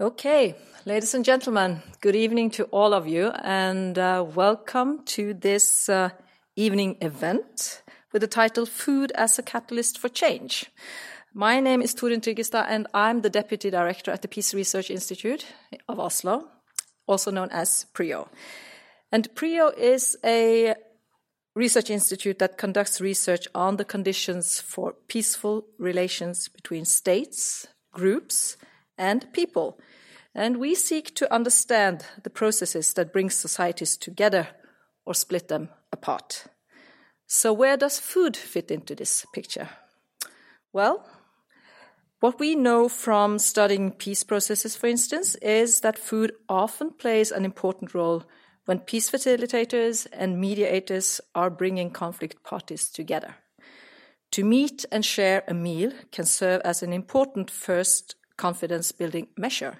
Okay, ladies and gentlemen, good evening to all of you, and uh, welcome to this uh, evening event with the title Food as a Catalyst for Change. My name is Torunn Tryggestad, and I'm the Deputy Director at the Peace Research Institute of Oslo, also known as PRIO. And PRIO is a research institute that conducts research on the conditions for peaceful relations between states, groups, and people. And we seek to understand the processes that bring societies together or split them apart. So, where does food fit into this picture? Well, what we know from studying peace processes, for instance, is that food often plays an important role when peace facilitators and mediators are bringing conflict parties together. To meet and share a meal can serve as an important first confidence building measure.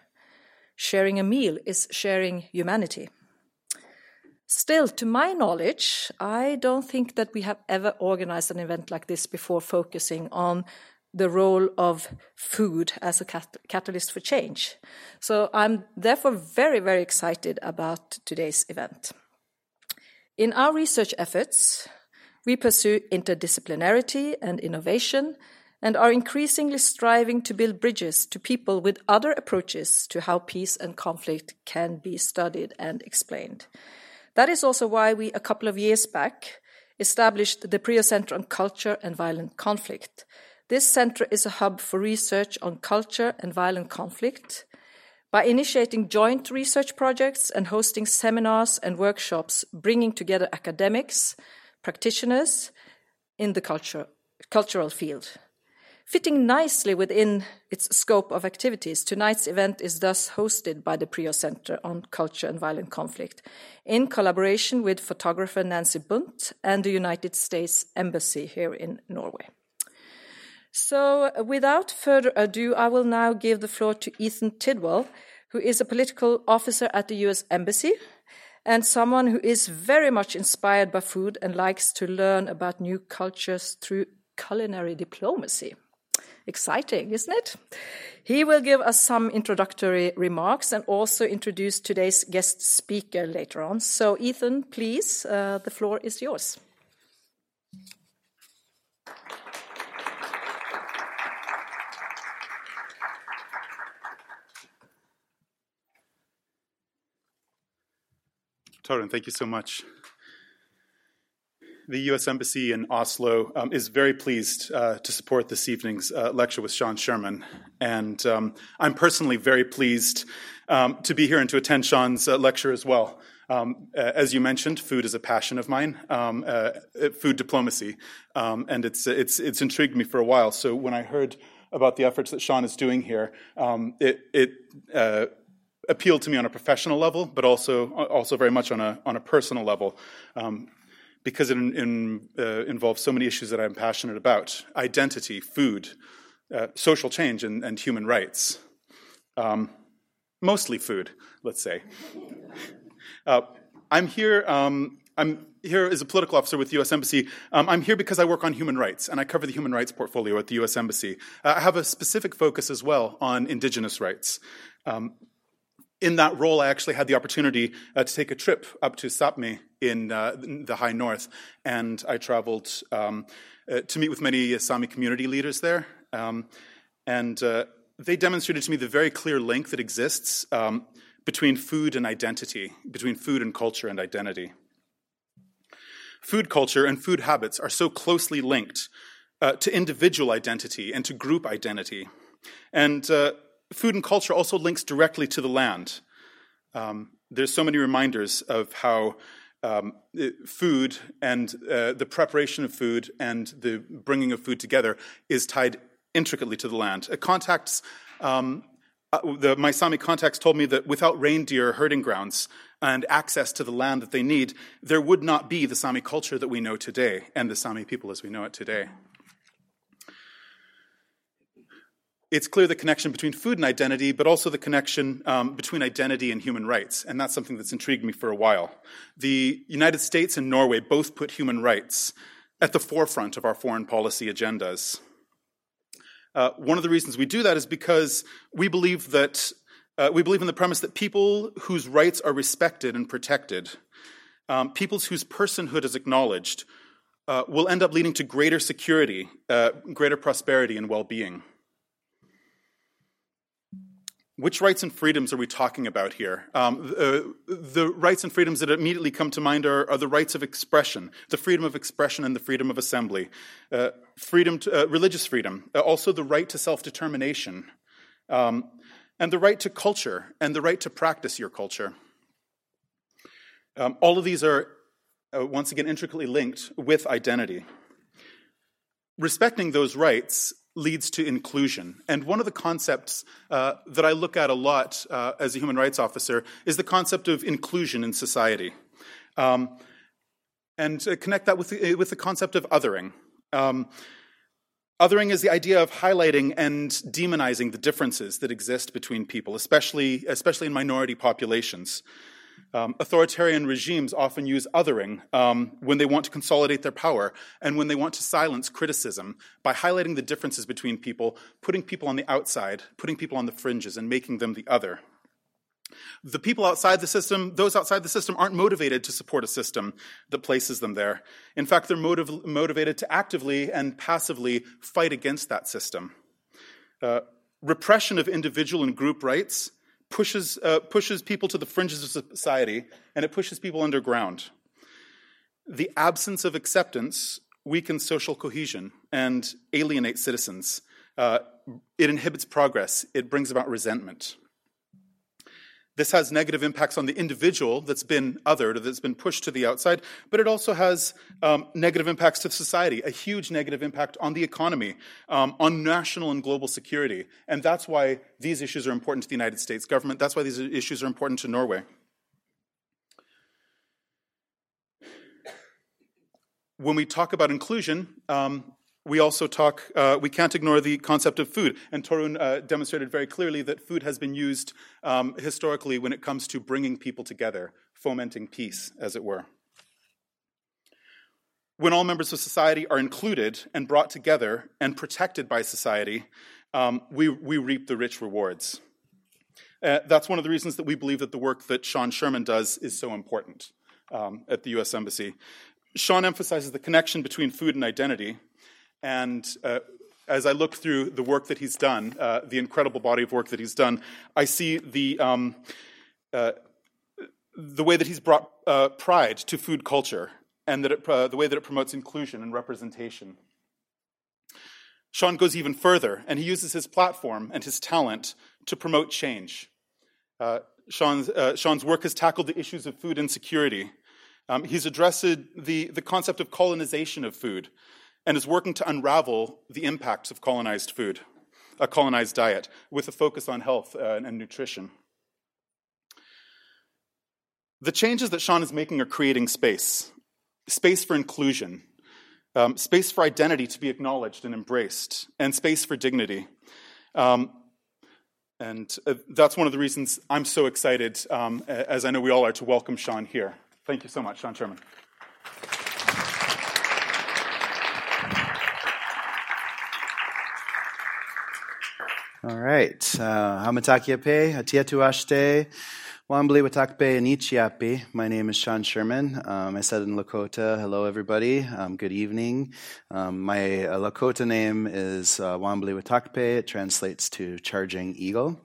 Sharing a meal is sharing humanity. Still, to my knowledge, I don't think that we have ever organized an event like this before focusing on the role of food as a cat catalyst for change. So I'm therefore very, very excited about today's event. In our research efforts, we pursue interdisciplinarity and innovation and are increasingly striving to build bridges to people with other approaches to how peace and conflict can be studied and explained. That is also why we, a couple of years back, established the PRIO Center on Culture and Violent Conflict. This center is a hub for research on culture and violent conflict. By initiating joint research projects and hosting seminars and workshops, bringing together academics, practitioners in the culture, cultural field. Fitting nicely within its scope of activities, tonight's event is thus hosted by the PRIO Center on Culture and Violent Conflict in collaboration with photographer Nancy Bundt and the United States Embassy here in Norway. So, without further ado, I will now give the floor to Ethan Tidwell, who is a political officer at the US Embassy and someone who is very much inspired by food and likes to learn about new cultures through culinary diplomacy. Exciting, isn't it? He will give us some introductory remarks and also introduce today's guest speaker later on. So, Ethan, please, uh, the floor is yours. Torunn, thank you so much the U.S. Embassy in Oslo um, is very pleased uh, to support this evening's uh, lecture with Sean Sherman. And um, I'm personally very pleased um, to be here and to attend Sean's uh, lecture as well. Um, as you mentioned, food is a passion of mine, um, uh, food diplomacy, um, and it's, it's, it's intrigued me for a while. So when I heard about the efforts that Sean is doing here, it, it uh, appealed to me on a professional level, but also also very much on a on a personal level. Because it in, in, uh, involves so many issues that I'm passionate about identity, food, uh, social change, and, and human rights. Um, mostly food, let's say. Uh, I'm here. Um, I'm here as a political officer with the U.S. Embassy. Um, I'm here because I work on human rights, and I cover the human rights portfolio at the U.S. Embassy. Uh, I have a specific focus as well on indigenous rights. Um, in that role, I actually had the opportunity uh, to take a trip up to Sapmi in, uh, the high north, and I traveled um, uh, to meet with many Sami community leaders there. Um, and uh, they demonstrated to me the very clear link that exists um, between food and identity, between food and culture and identity. Food culture and food habits are so closely linked uh, to individual identity and to group identity. And uh, food and culture also links directly to the land. Um, there's so many reminders of how um, food and uh, the preparation of food and the bringing of food together is tied intricately to the land. It contacts, um, uh, the, my Sami contacts told me that without reindeer herding grounds and access to the land that they need, there would not be the Sami culture that we know today and the Sami people as we know it today. It's clear the connection between food and identity, but also the connection um, between identity and human rights. And that's something that's intrigued me for a while. The United States and Norway both put human rights at the forefront of our foreign policy agendas. Uh, one of the reasons we do that is because we believe that Uh, we believe in the premise that people whose rights are respected and protected, um, peoples whose personhood is acknowledged, uh, will end up leading to greater security, uh, greater prosperity, and well being. Which rights and freedoms are we talking about here? Um, uh, the rights and freedoms that immediately come to mind are, are, the rights of expression, the freedom of expression and the freedom of assembly, uh, freedom to, uh, religious freedom, uh, also the right to self determination, um, and the right to culture and the right to practice your culture. Um, all of these are, uh, once again, intricately linked with identity. Respecting those rights leads to inclusion. And one of the concepts uh, that I look at a lot uh, as a human rights officer is the concept of inclusion in society. Um, and uh, connect that with the, with the concept of othering. Um, othering is the idea of highlighting and demonizing the differences that exist between people, especially, especially in minority populations. Um, authoritarian regimes often use othering um, when they want to consolidate their power and when they want to silence criticism by highlighting the differences between people, putting people on the outside, putting people on the fringes, and making them the other. The people outside the system, those outside the system, aren't motivated to support a system that places them there. In fact, they're motiv- motivated to actively and passively fight against that system. Uh, repression of individual and group rights pushes, uh, pushes people to the fringes of society and it pushes people underground. The absence of acceptance weakens social cohesion and alienates citizens. Uh, it inhibits progress, it brings about resentment. This has negative impacts on the individual that's been othered, or that's been pushed to the outside, but it also has um, negative impacts to society, a huge negative impact on the economy, um, on national and global security. And that's why these issues are important to the United States government. That's why these issues are important to Norway. When we talk about inclusion, um, we also talk, uh, we can't ignore the concept of food. And Torunn uh, demonstrated very clearly that food has been used um, historically when it comes to bringing people together, fomenting peace, as it were. When all members of society are included and brought together and protected by society, um, we, we reap the rich rewards. Uh, that's one of the reasons that we believe that the work that Sean Sherman does is so important um, at the US Embassy. Sean emphasizes the connection between food and identity, and uh, as I look through the work that he's done, uh, the incredible body of work that he's done, I see the, um, uh, the way that he's brought uh, pride to food culture and that it, uh, the way that it promotes inclusion and representation. Sean goes even further, and he uses his platform and his talent to promote change. Uh, Sean's, Sean's work has tackled the issues of food insecurity. Um, he's addressed the, the concept of colonization of food and is working to unravel the impacts of colonized food, a colonized diet, with a focus on health uh, and nutrition. The changes that Sean is making are creating space space for inclusion, um, space for identity to be acknowledged and embraced, and space for dignity. Um, and uh, that's one of the reasons I'm so excited, um, as I know we all are, to welcome Sean here. Thank you so much, Sean Sherman. All right. Uh, Hamatakiape, Atiatuashte, Wambli Watakpe, Anichiapi. My name is Sean Sherman. Um, I said in Lakota, hello everybody, um, good evening. Um, my uh, Lakota name is uh, Wambli Watakpe. It translates to charging eagle.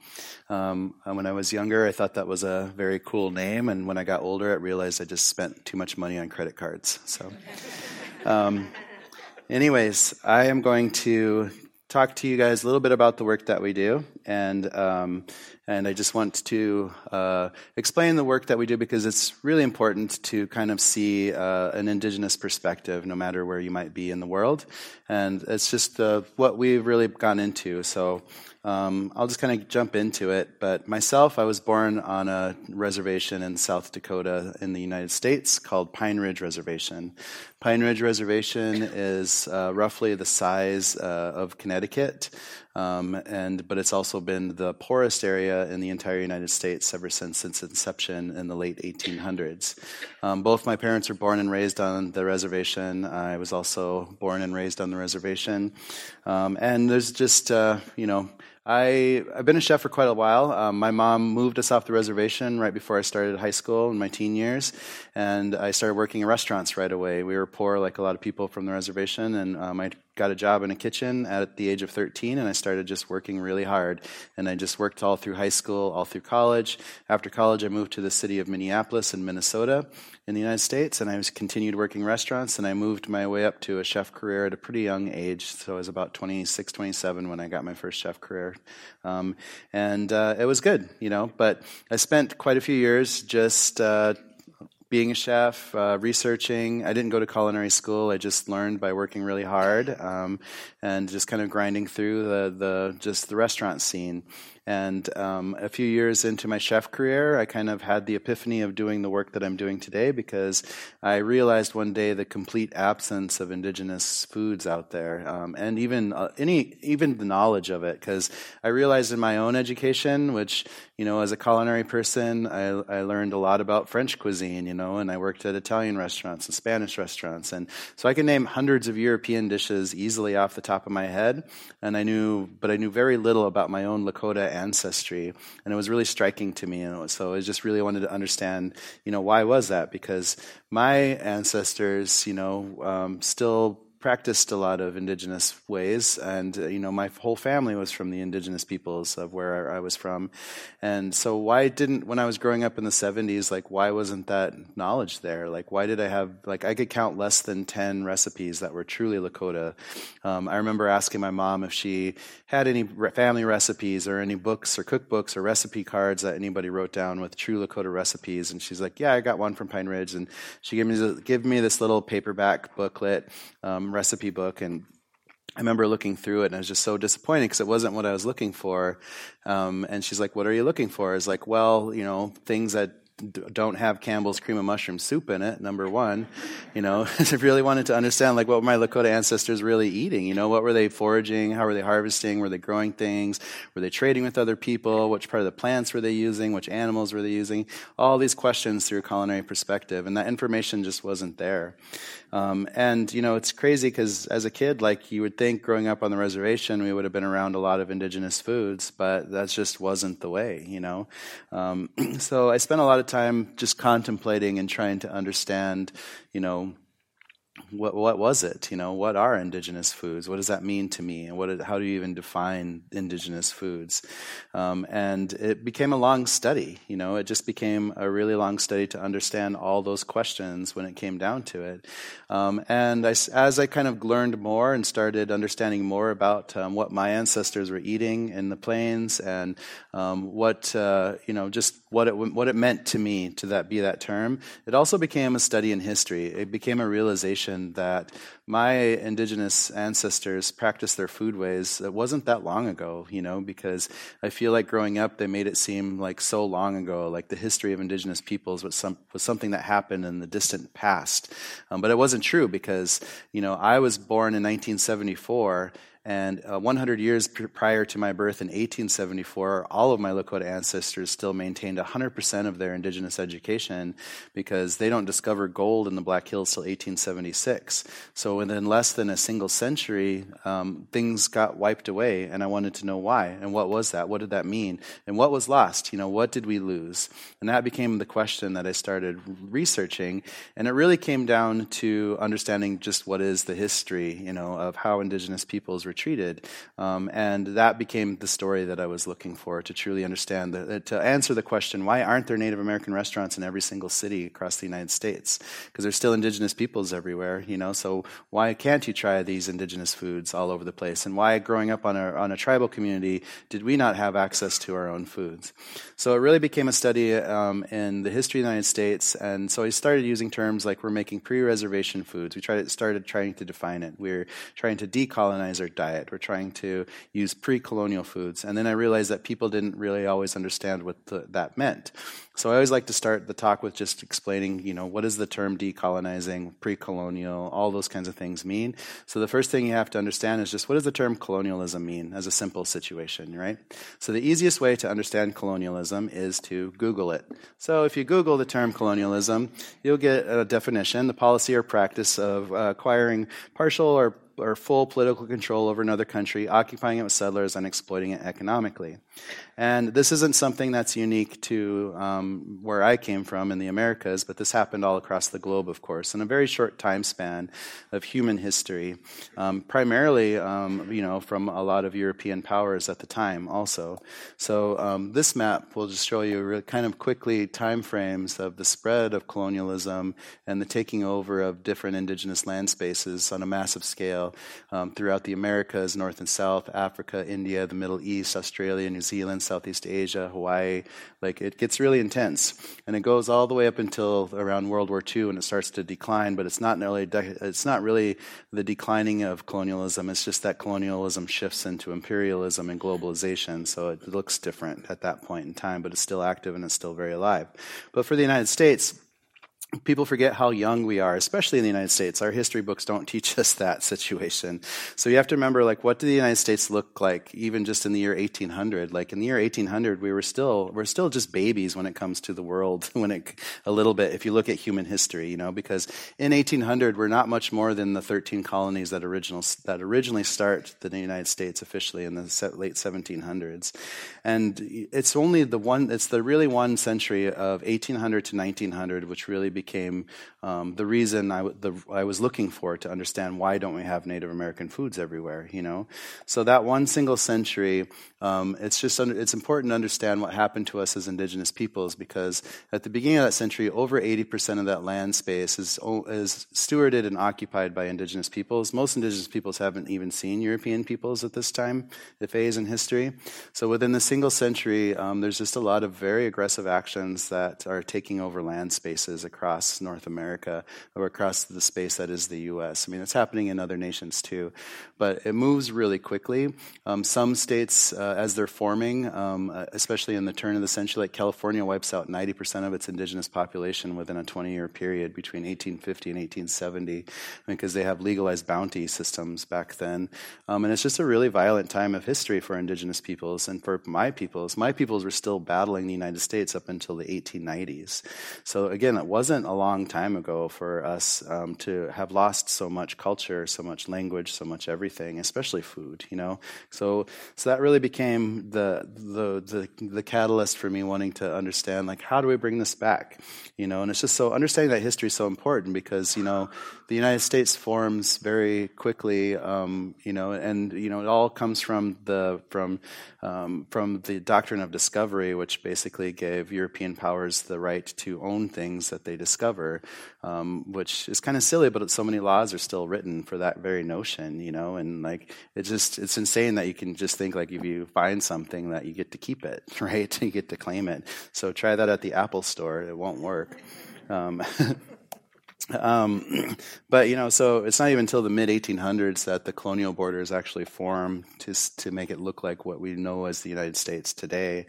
Um, when I was younger, I thought that was a very cool name, and when I got older, I realized I just spent too much money on credit cards. So, um, anyways, I am going to talk to you guys a little bit about the work that we do, and um, and I just want to uh, explain the work that we do because it's really important to kind of see uh, an indigenous perspective, no matter where you might be in the world, and it's just uh, what we've really gone into. So um, I'll just kind of jump into it. But myself, I was born on a reservation in South Dakota in the United States called Pine Ridge Reservation. Pine Ridge Reservation is uh, roughly the size uh, of Connecticut, um, and but it's also been the poorest area in the entire United States ever since its inception in the late 1800s. Um, both my parents were born and raised on the reservation. I was also born and raised on the reservation, um, and there's just uh, you know I, I've been a chef for quite a while. Um, my mom moved us off the reservation right before I started high school in my teen years, and I started working in restaurants right away. We were poor, like a lot of people from the reservation, and um, I got a job in a kitchen at the age of 13, and I started just working really hard. And I just worked all through high school, all through college. After college, I moved to the city of Minneapolis in Minnesota in the United States, and I was continued working restaurants, and I moved my way up to a chef career at a pretty young age. So I was about 26, 27 when I got my first chef career. Um, and uh, it was good, you know, but I spent quite a few years just uh, being a chef, uh, researching. I didn't go to culinary school. I just learned by working really hard um, and just kind of grinding through the, the just the restaurant scene. And um, a few years into my chef career, I kind of had the epiphany of doing the work that I'm doing today because I realized one day the complete absence of indigenous foods out there, um, and even uh, any even the knowledge of it. Because I realized in my own education, which you know, as a culinary person, I, I learned a lot about French cuisine, you know, and I worked at Italian restaurants and Spanish restaurants, and so I can name hundreds of European dishes easily off the top of my head. And I knew, but I knew very little about my own Lakota ancestry, and it was really striking to me. And so I just really wanted to understand, you know, why was that? Because my ancestors, you know, um, still practiced a lot of indigenous ways, and uh, you know, my whole family was from the indigenous peoples of where I was from, and so why didn't when I was growing up in the '70s, like why wasn't that knowledge there? Like why did I have like I could count less than ten recipes that were truly Lakota. Um, I remember asking my mom if she had any family recipes or any books or cookbooks or recipe cards that anybody wrote down with true Lakota recipes, and she's like, "Yeah, I got one from Pine Ridge," and she gave me give me this little paperback booklet. Um, recipe book and I remember looking through it and I was just so disappointed because it wasn't what I was looking for. Um, and she's like, "What are you looking for?" I was like, "Well, you know, things that don't have Campbell's cream of mushroom soup in it. Number one, you know, I really wanted to understand like what were my Lakota ancestors really eating. You know, what were they foraging? How were they harvesting? Were they growing things? Were they trading with other people? Which part of the plants were they using? Which animals were they using? All these questions through a culinary perspective, and that information just wasn't there. Um, and you know, it's crazy because as a kid, like you would think, growing up on the reservation, we would have been around a lot of indigenous foods, but that just wasn't the way. You know, um, so I spent a lot of time just contemplating and trying to understand, you know, what what was it? You know, what are indigenous foods? What does that mean to me? And what how do you even define indigenous foods? Um, and it became a long study. You know, it just became a really long study to understand all those questions when it came down to it. Um, and I, as I kind of learned more and started understanding more about um, what my ancestors were eating in the plains and um, what uh, you know, just what it what it meant to me to that be that term, it also became a study in history. It became a realization that my indigenous ancestors practiced their food ways it wasn't that long ago you know because i feel like growing up they made it seem like so long ago like the history of indigenous peoples was, some, was something that happened in the distant past. Um, but it wasn't true because you know i was born in 1974 and uh, 100 years prior to my birth in 1874, all of my Lakota ancestors still maintained 100% of their indigenous education because they don't discover gold in the Black Hills till 1876. So within less than a single century, um, things got wiped away, and I wanted to know why and what was that? What did that mean? And what was lost? You know, what did we lose? And that became the question that I started researching, and it really came down to understanding just what is the history, you know, of how indigenous peoples were treated. Um, and that became the story that I was looking for to truly understand, the, to answer the question why aren't there Native American restaurants in every single city across the United States? Because there's still indigenous peoples everywhere, you know, so why can't you try these indigenous foods all over the place? And why, growing up on a, on a tribal community, did we not have access to our own foods? So it really became a study um, in the history of the United States. And so I started using terms like we're making pre reservation foods. We tried, started trying to define it. We're trying to decolonize our diet. We're trying to use pre colonial foods. And then I realized that people didn't really always understand what the, that meant. So I always like to start the talk with just explaining, you know, what does the term decolonizing, pre-colonial, all those kinds of things mean. So the first thing you have to understand is just what does the term colonialism mean as a simple situation, right? So the easiest way to understand colonialism is to Google it. So if you Google the term colonialism, you'll get a definition, the policy or practice of uh, acquiring partial or or full political control over another country, occupying it with settlers, and exploiting it economically. And this isn't something that's unique to um, where I came from in the Americas, but this happened all across the globe, of course, in a very short time span of human history, um, primarily, um, you know, from a lot of European powers at the time, also. So um, this map will just show you really kind of quickly time frames of the spread of colonialism and the taking over of different indigenous land spaces on a massive scale um, throughout the Americas, North and South, Africa, India, the Middle East, Australia, New Zealand, Southeast Asia, Hawaii. Like it gets really intense, and it goes all the way up until around World War II, and it starts to decline. But it's not really it's not really the declining of colonialism. It's just that colonialism shifts into imperialism and globalization. So it looks different at that point in time, but it's still active and it's still very alive. But for the United States people forget how young we are, especially in the United States. Our history books don't teach us that situation. So you have to remember, like, what did the United States look like even just in the year 1800? Like in the year 1800, we were still we're still just babies when it comes to the world. When it a little bit, if you look at human history, you know, because in 1800 we're not much more than the 13 colonies that original that originally start the United States officially in the late 1700s, and it's only the one. It's the really one century of 1800 to 1900 which really became um, the reason I, the, I was looking for to understand why don't we have Native American foods everywhere, you know? So that one single century, um, it's just it's important to understand what happened to us as indigenous peoples because at the beginning of that century, over 80% of that land space is, is stewarded and occupied by indigenous peoples. Most indigenous peoples haven't even seen European peoples at this time, the phase in history. So within the single century, um, there's just a lot of very aggressive actions that are taking over land spaces across North America or across the space that is the U.S. I mean, it's happening in other nations too, but it moves really quickly. Um, some states, uh, as they're forming, um, uh, especially in the turn of the century, like California wipes out 90% of its indigenous population within a 20 year period between 1850 and 1870 because they have legalized bounty systems back then. Um, and it's just a really violent time of history for indigenous peoples and for my peoples. My peoples were still battling the United States up until the 1890s. So again, it wasn't a long time ago for us um, to have lost so much culture, so much language, so much everything, especially food. You know, so so that really became the the the, the catalyst for me wanting to understand like how do we bring this back? You know, and it's just so understanding that history is so important because you know the United States forms very quickly, um, you know, and you know it all comes from the from um, from the doctrine of discovery, which basically gave European powers the right to own things that they discover, um, which is kind of silly, but so many laws are still written for that very notion, you know, and like it's just it's insane that you can just think like if you find something that you get to keep it, right? you get to claim it. So try that at the Apple store; it won't work. Um, Um, but you know, so it's not even until the mid 1800s that the colonial borders actually form to to make it look like what we know as the United States today.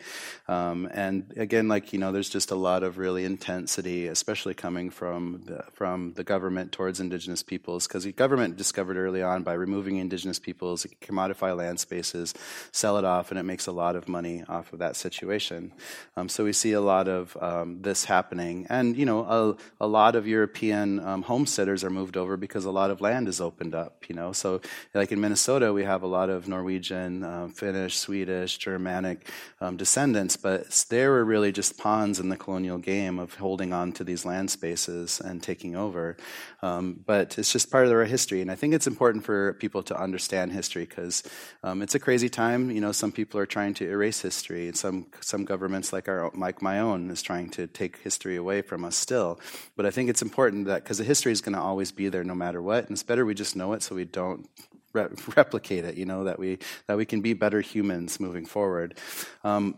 Um, and again, like you know, there's just a lot of really intensity, especially coming from the, from the government towards indigenous peoples, because the government discovered early on by removing indigenous peoples, it can commodify land spaces, sell it off, and it makes a lot of money off of that situation. Um, so we see a lot of um, this happening, and you know, a, a lot of European um, homesteaders are moved over because a lot of land is opened up. You know, so like in Minnesota, we have a lot of Norwegian, uh, Finnish, Swedish, Germanic um, descendants, but they were really just pawns in the colonial game of holding on to these land spaces and taking over. Um, but it's just part of our history, and I think it's important for people to understand history because um, it's a crazy time. You know, some people are trying to erase history, and some some governments, like our like my own, is trying to take history away from us still. But I think it's important that because the history is going to always be there no matter what, and it's better we just know it so we don't re- replicate it. You know that we that we can be better humans moving forward. Um,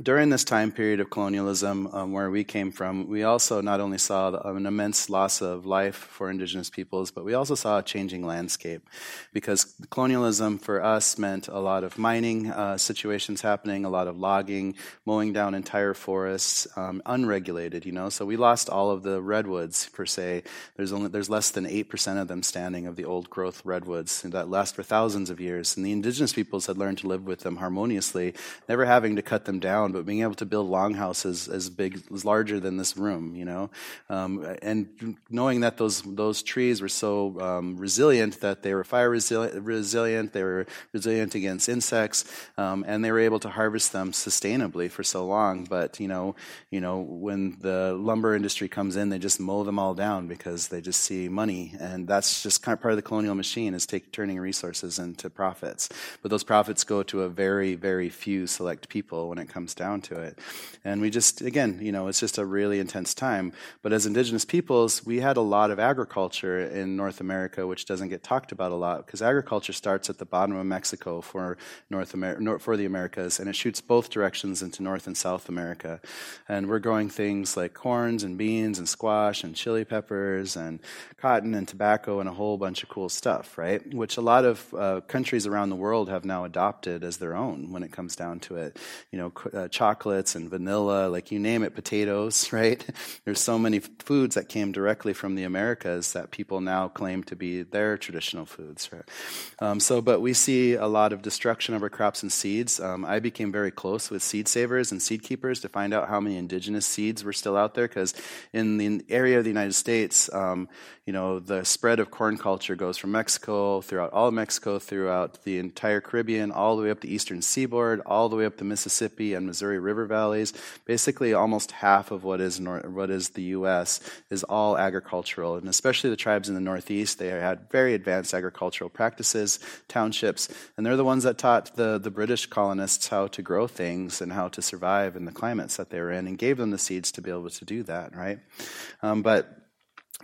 during this time period of colonialism, um, where we came from, we also not only saw an immense loss of life for indigenous peoples, but we also saw a changing landscape. Because colonialism for us meant a lot of mining uh, situations happening, a lot of logging, mowing down entire forests, um, unregulated, you know. So we lost all of the redwoods, per se. There's, only, there's less than 8% of them standing of the old growth redwoods that last for thousands of years. And the indigenous peoples had learned to live with them harmoniously, never having to cut them down ground, but being able to build longhouses as big, as larger than this room, you know, um, and knowing that those those trees were so um, resilient that they were fire resilient, resilient, they were resilient against insects, um, and they were able to harvest them sustainably for so long. But you know, you know, when the lumber industry comes in, they just mow them all down because they just see money, and that's just kind of part of the colonial machine is take, turning resources into profits. But those profits go to a very, very few select people when it comes down to it. And we just, again, you know, it's just a really intense time. But as indigenous peoples, we had a lot of agriculture in North America, which doesn't get talked about a lot because agriculture starts at the bottom of Mexico for North America, for the Americas, and it shoots both directions into North and South America. And we're growing things like corns and beans and squash and chili peppers and cotton and tobacco and a whole bunch of cool stuff, right? Which a lot of uh, countries around the world have now adopted as their own when it comes down to it. You know, uh, chocolates and vanilla, like you name it, potatoes, right? There's so many foods that came directly from the Americas that people now claim to be their traditional foods, right? Um, so, but we see a lot of destruction of our crops and seeds. Um, I became very close with seed savers and seed keepers to find out how many indigenous seeds were still out there because in the area of the United States, um, you know, the spread of corn culture goes from Mexico throughout all of Mexico, throughout the entire Caribbean, all the way up the eastern seaboard, all the way up the Mississippi and Missouri River valleys. Basically, almost half of what is nor- what is the U.S. is all agricultural, and especially the tribes in the Northeast. They had very advanced agricultural practices, townships, and they're the ones that taught the the British colonists how to grow things and how to survive in the climates that they were in, and gave them the seeds to be able to do that. Right, um, but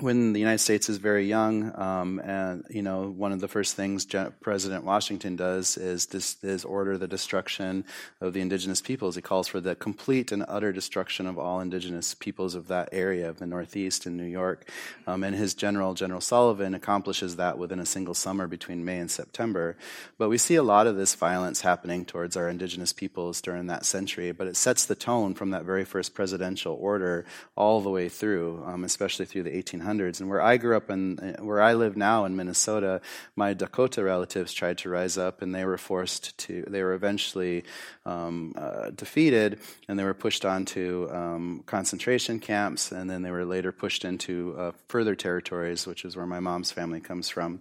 when the United States is very young, um, and you know, one of the first things President Washington does is is order the destruction of the indigenous peoples. He calls for the complete and utter destruction of all indigenous peoples of that area of the Northeast in New York. Um, and his general, General Sullivan, accomplishes that within a single summer between May and September. But we see a lot of this violence happening towards our indigenous peoples during that century. But it sets the tone from that very first presidential order all the way through, um, especially through the 1800s. 1800s. And where I grew up and where I live now in Minnesota, my Dakota relatives tried to rise up, and they were forced to. They were eventually um, uh, defeated, and they were pushed onto um, concentration camps, and then they were later pushed into uh, further territories, which is where my mom's family comes from.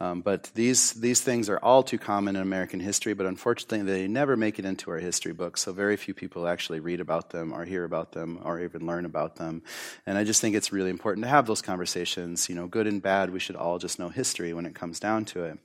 Um, but these these things are all too common in American history, but unfortunately, they never make it into our history books. So very few people actually read about them, or hear about them, or even learn about them. And I just think it's really important to have those conversations, you know, good and bad, we should all just know history when it comes down to it.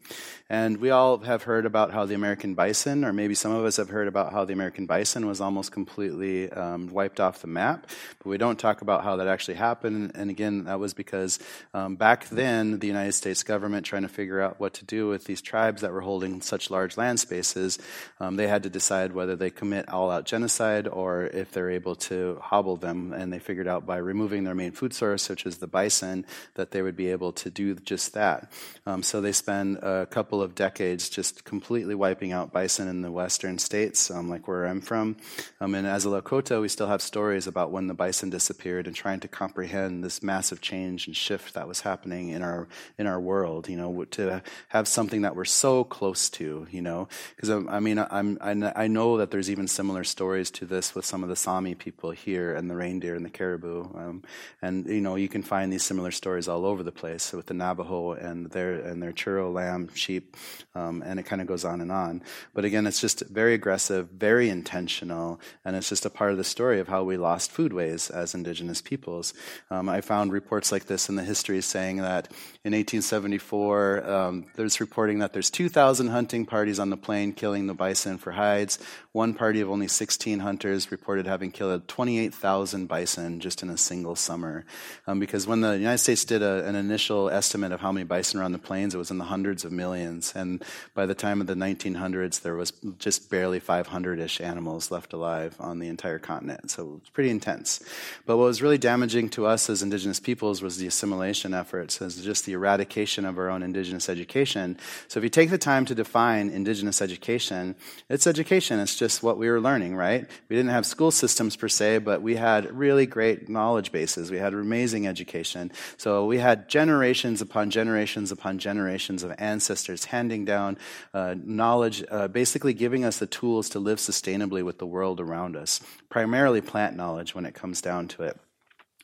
And we all have heard about how the American bison, or maybe some of us have heard about how the American bison was almost completely um, wiped off the map, but we don't talk about how that actually happened. And again, that was because um, back then, the United States government, trying to figure out what to do with these tribes that were holding such large land spaces, um, they had to decide whether they commit all out genocide or if they're able to hobble them. And they figured out by removing their main food source, which is the bison bison that they would be able to do just that. Um, so they spend a couple of decades just completely wiping out bison in the western states, um, like where I'm from. Um, and as a Lakota, we still have stories about when the bison disappeared and trying to comprehend this massive change and shift that was happening in our in our world. You know, to have something that we're so close to. You know, because I mean, I'm I know that there's even similar stories to this with some of the Sami people here and the reindeer and the caribou. Um, and you know, you can find these similar stories all over the place with the Navajo and their and their churro lamb sheep, um, and it kind of goes on and on. But again, it's just very aggressive, very intentional, and it's just a part of the story of how we lost foodways as indigenous peoples. Um, I found reports like this in the history saying that in 1874, um, there's reporting that there's 2,000 hunting parties on the plain killing the bison for hides. One party of only 16 hunters reported having killed 28,000 bison just in a single summer. Um, because when the United States did a, an initial estimate of how many bison are on the plains, it was in the hundreds of millions. And by the time of the 1900s, there was just barely 500 ish animals left alive on the entire continent. So it was pretty intense. But what was really damaging to us as indigenous peoples was the assimilation efforts, as just the eradication of our own indigenous education. So if you take the time to define indigenous education, it's education. It's just what we were learning, right? We didn't have school systems per se, but we had really great knowledge bases. We had amazing education assimilation. So we had generations upon generations upon generations of ancestors handing down uh, knowledge, uh, basically giving us the tools to live sustainably with the world around us, primarily plant knowledge when it comes down to it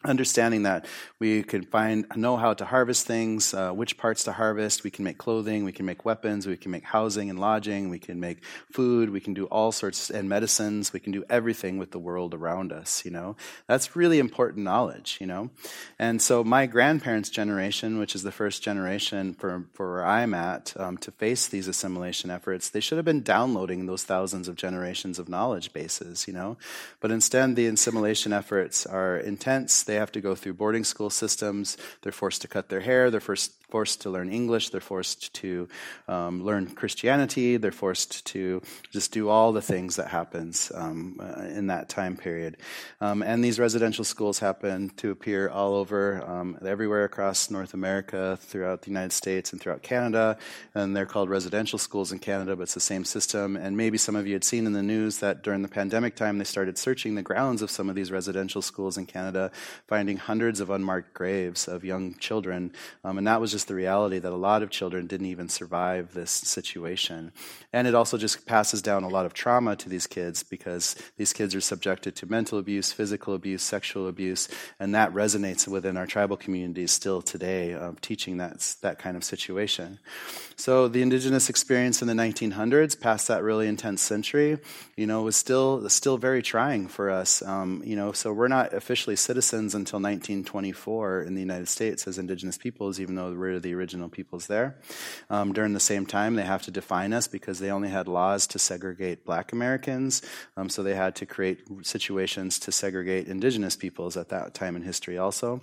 understanding that we can find know how to harvest things uh, which parts to harvest. We can make clothing we can make weapons we can make housing and lodging we can make food we can do all sorts and medicines. We can do everything with the world around us you know? That's really important knowledge you know? And so my grandparents generation which is the first generation for, for where i'm at um, to face these assimilation efforts they should have been downloading those thousands of generations of knowledge bases you know? But instead the assimilation efforts are intense they have to go through boarding school systems. They're forced to cut their hair. They're forced, forced to learn English. They're forced to um, learn Christianity. They're forced to just do all the things that happens um, uh, in that time period. Um, and these residential schools happen to appear all over, um, everywhere across North America, throughout the United States, and throughout Canada. And they're called residential schools in Canada, but it's the same system. And maybe some of you had seen in the news that during the pandemic time, they started searching the grounds of some of these residential schools in Canada finding hundreds of unmarked graves of young children. Um, and that was just the reality that a lot of children didn't even survive this situation. And it also just passes down a lot of trauma to these kids because these kids are subjected to mental abuse, physical abuse, sexual abuse, and that resonates within our tribal communities still today, uh, teaching that, that kind of situation. So the indigenous experience in the 1900s, past that really intense century, you know, was still still very trying for us. Um, you know, so we're not officially citizens until 1924 in the United States as indigenous peoples, even though we're the original peoples there. Um, during the same time, they have to define us because they only had laws to segregate Black Americans, um, so they had to create situations to segregate indigenous peoples at that time in history. Also,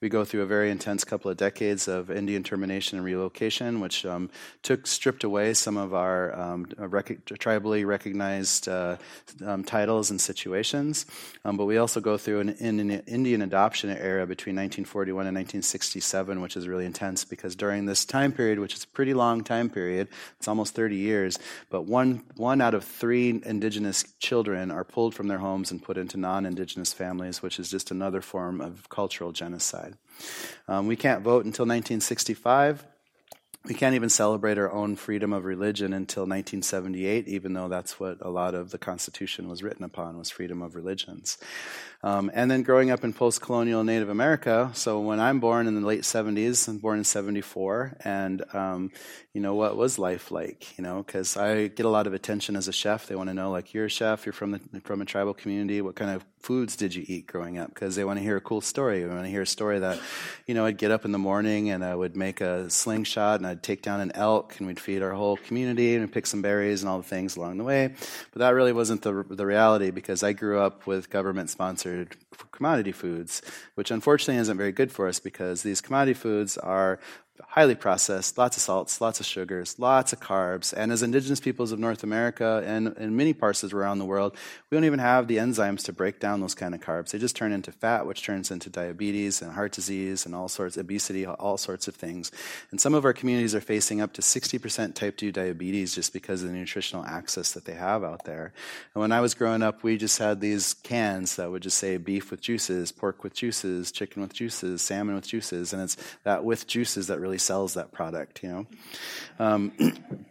we go through a very intense couple of decades of Indian termination and relocation, which um, took stripped away some of our um, rec- tribally recognized uh, um, titles and situations. Um, but we also go through an, an, Indian adoption era between 1941 and 1967, which is really intense because during this time period, which is a pretty long time period, it's almost 30 years, but one one out of three indigenous children are pulled from their homes and put into non-indigenous families, which is just another form of cultural genocide. Um, we can't vote until 1965 we can't even celebrate our own freedom of religion until 1978 even though that's what a lot of the constitution was written upon was freedom of religions um, and then growing up in post colonial Native America, so when I'm born in the late 70s, I'm born in 74, and um, you know, what was life like? You know, because I get a lot of attention as a chef. They want to know, like, you're a chef, you're from, the, from a tribal community, what kind of foods did you eat growing up? Because they want to hear a cool story. They want to hear a story that, you know, I'd get up in the morning and I would make a slingshot and I'd take down an elk and we'd feed our whole community and pick some berries and all the things along the way. But that really wasn't the, the reality because I grew up with government sponsored commodity foods, which unfortunately isn't very good for us because these commodity foods are highly processed, lots of salts, lots of sugars, lots of carbs. And as indigenous peoples of North America and in many parts around the world, we don't even have the enzymes to break down those kind of carbs. They just turn into fat, which turns into diabetes and heart disease and all sorts, obesity, all sorts of things. And some of our communities are facing up to 60% type 2 diabetes just because of the nutritional access that they have out there. And when I was growing up, we just had these cans that would just say beef with juices, pork with juices, chicken with juices, salmon with juices. And it's that with juices that really sells that product, you know. Um,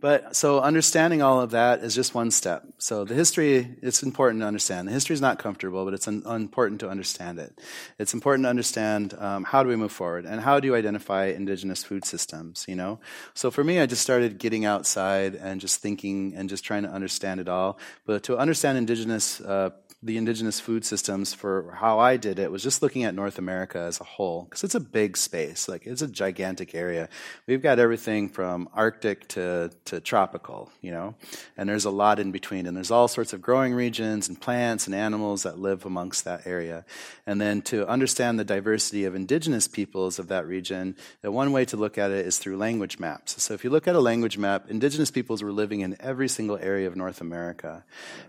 but so understanding all of that is just one step. So the history, it's important to understand. The history is not comfortable, but it's important to understand it. It's important to understand um, how do we move forward and how do you identify indigenous food systems. You know, so for me, I just started getting outside and just thinking and just trying to understand it all. But to understand indigenous uh, the indigenous food systems for how I did it was just looking at North America as a whole because it's a big space like it's a gigantic area. We've got everything from arctic to, to tropical you know? And there's a lot in between and there's all sorts of growing regions and plants and animals that live amongst that area. And then to understand the diversity of indigenous peoples of that region the one way to look at it is through language maps. So if you look at a language map indigenous peoples were living in every single area of North America.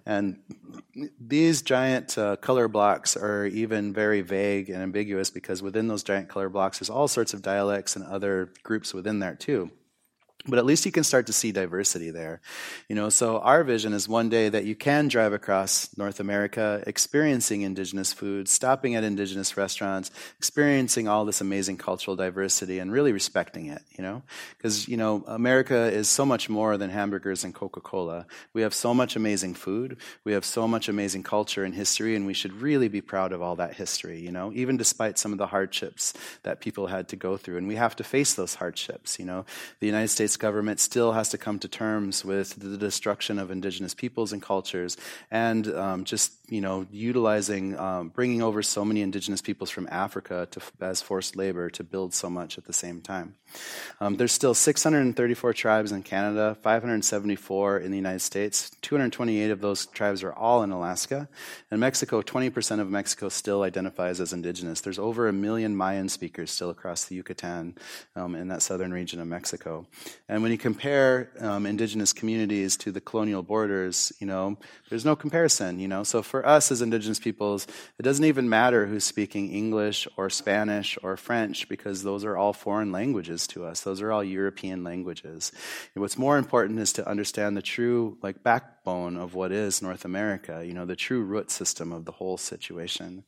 And these giant uh, color blocks are even very vague and ambiguous because within those giant color blocks, there's all sorts of dialects and other groups within there too. But at least you can start to see diversity there. You know so our vision is one day that you can drive across north america experiencing indigenous food stopping at indigenous restaurants experiencing all this amazing cultural diversity and really respecting it you know? Because you know america is so much more than hamburgers and coca-cola. We have so much amazing food. We have so much amazing culture and history and we should really be proud of all that history you know? Even despite some of the hardships that people had to go through and we have to face those hardships you know? The united states government still has to come to terms with the destruction of indigenous peoples and cultures and um, just you know utilizing um, bringing over so many indigenous peoples from africa to, as forced labor to build so much at the same time. Um, there's still 634 tribes in canada 574 in the united states 228 of those tribes are all in alaska in mexico 20% of mexico still identifies as indigenous. There's over a million mayan speakers still across the yucatan um, in that southern region of mexico and when you compare um, indigenous communities to the colonial borders, you know, there's no comparison, you know. So for us as indigenous peoples, it doesn't even matter who's speaking English or Spanish or French because those are all foreign languages to us. Those are all European languages. And what's more important is to understand the true like backbone of what is North America, you know, the true root system of the whole situation.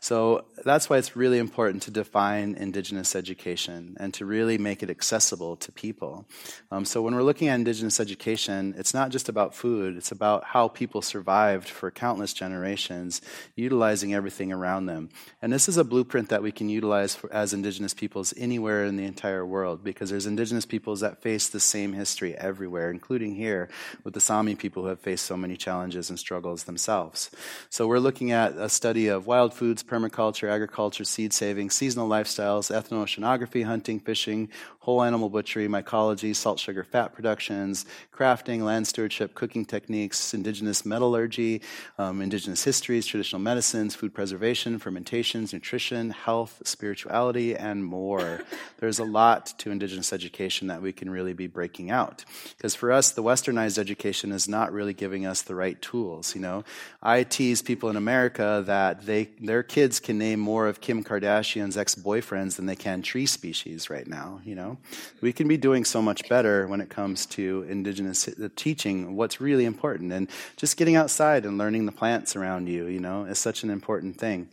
So that's why it's really important to define indigenous education and to really make it accessible to people. Um, so when we're looking at indigenous education, it's not just about food, it's about how people survived for countless generations, utilizing everything around them. And this is a blueprint that we can utilize for, as indigenous peoples anywhere in the entire world, because there's indigenous peoples that face the same history everywhere, including here with the Sami people who have faced so many challenges and struggles themselves. So we're looking at a study of wild foods, permaculture, agriculture, seed saving, seasonal lifestyles, ethno-oceanography, hunting, fishing, whole animal butchery, mycology, salt, sugar, fat productions, crafting, land stewardship, cooking techniques, indigenous metallurgy, um, indigenous histories, traditional medicines, food preservation, fermentations, nutrition, health, spirituality, and more. There's a lot to indigenous education that we can really be breaking out. Because for us, the westernized education is not really giving us the right tools. You know, I tease people in America that they their kids can name more of Kim Kardashian's ex-boyfriends than they can tree species right now. You know, we can be doing so much better when it comes to indigenous teaching what's really important and just getting outside and learning the plants around you you know is such an important thing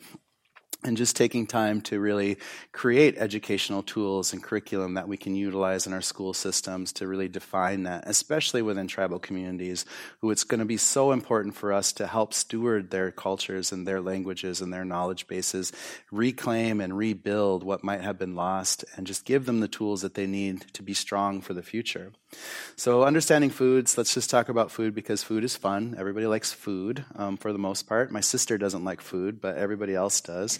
and just taking time to really create educational tools and curriculum that we can utilize in our school systems to really define that, especially within tribal communities, who it's going to be so important for us to help steward their cultures and their languages and their knowledge bases, reclaim and rebuild what might have been lost, and just give them the tools that they need to be strong for the future. So, understanding foods, let's just talk about food because food is fun. Everybody likes food um, for the most part. My sister doesn't like food, but everybody else does.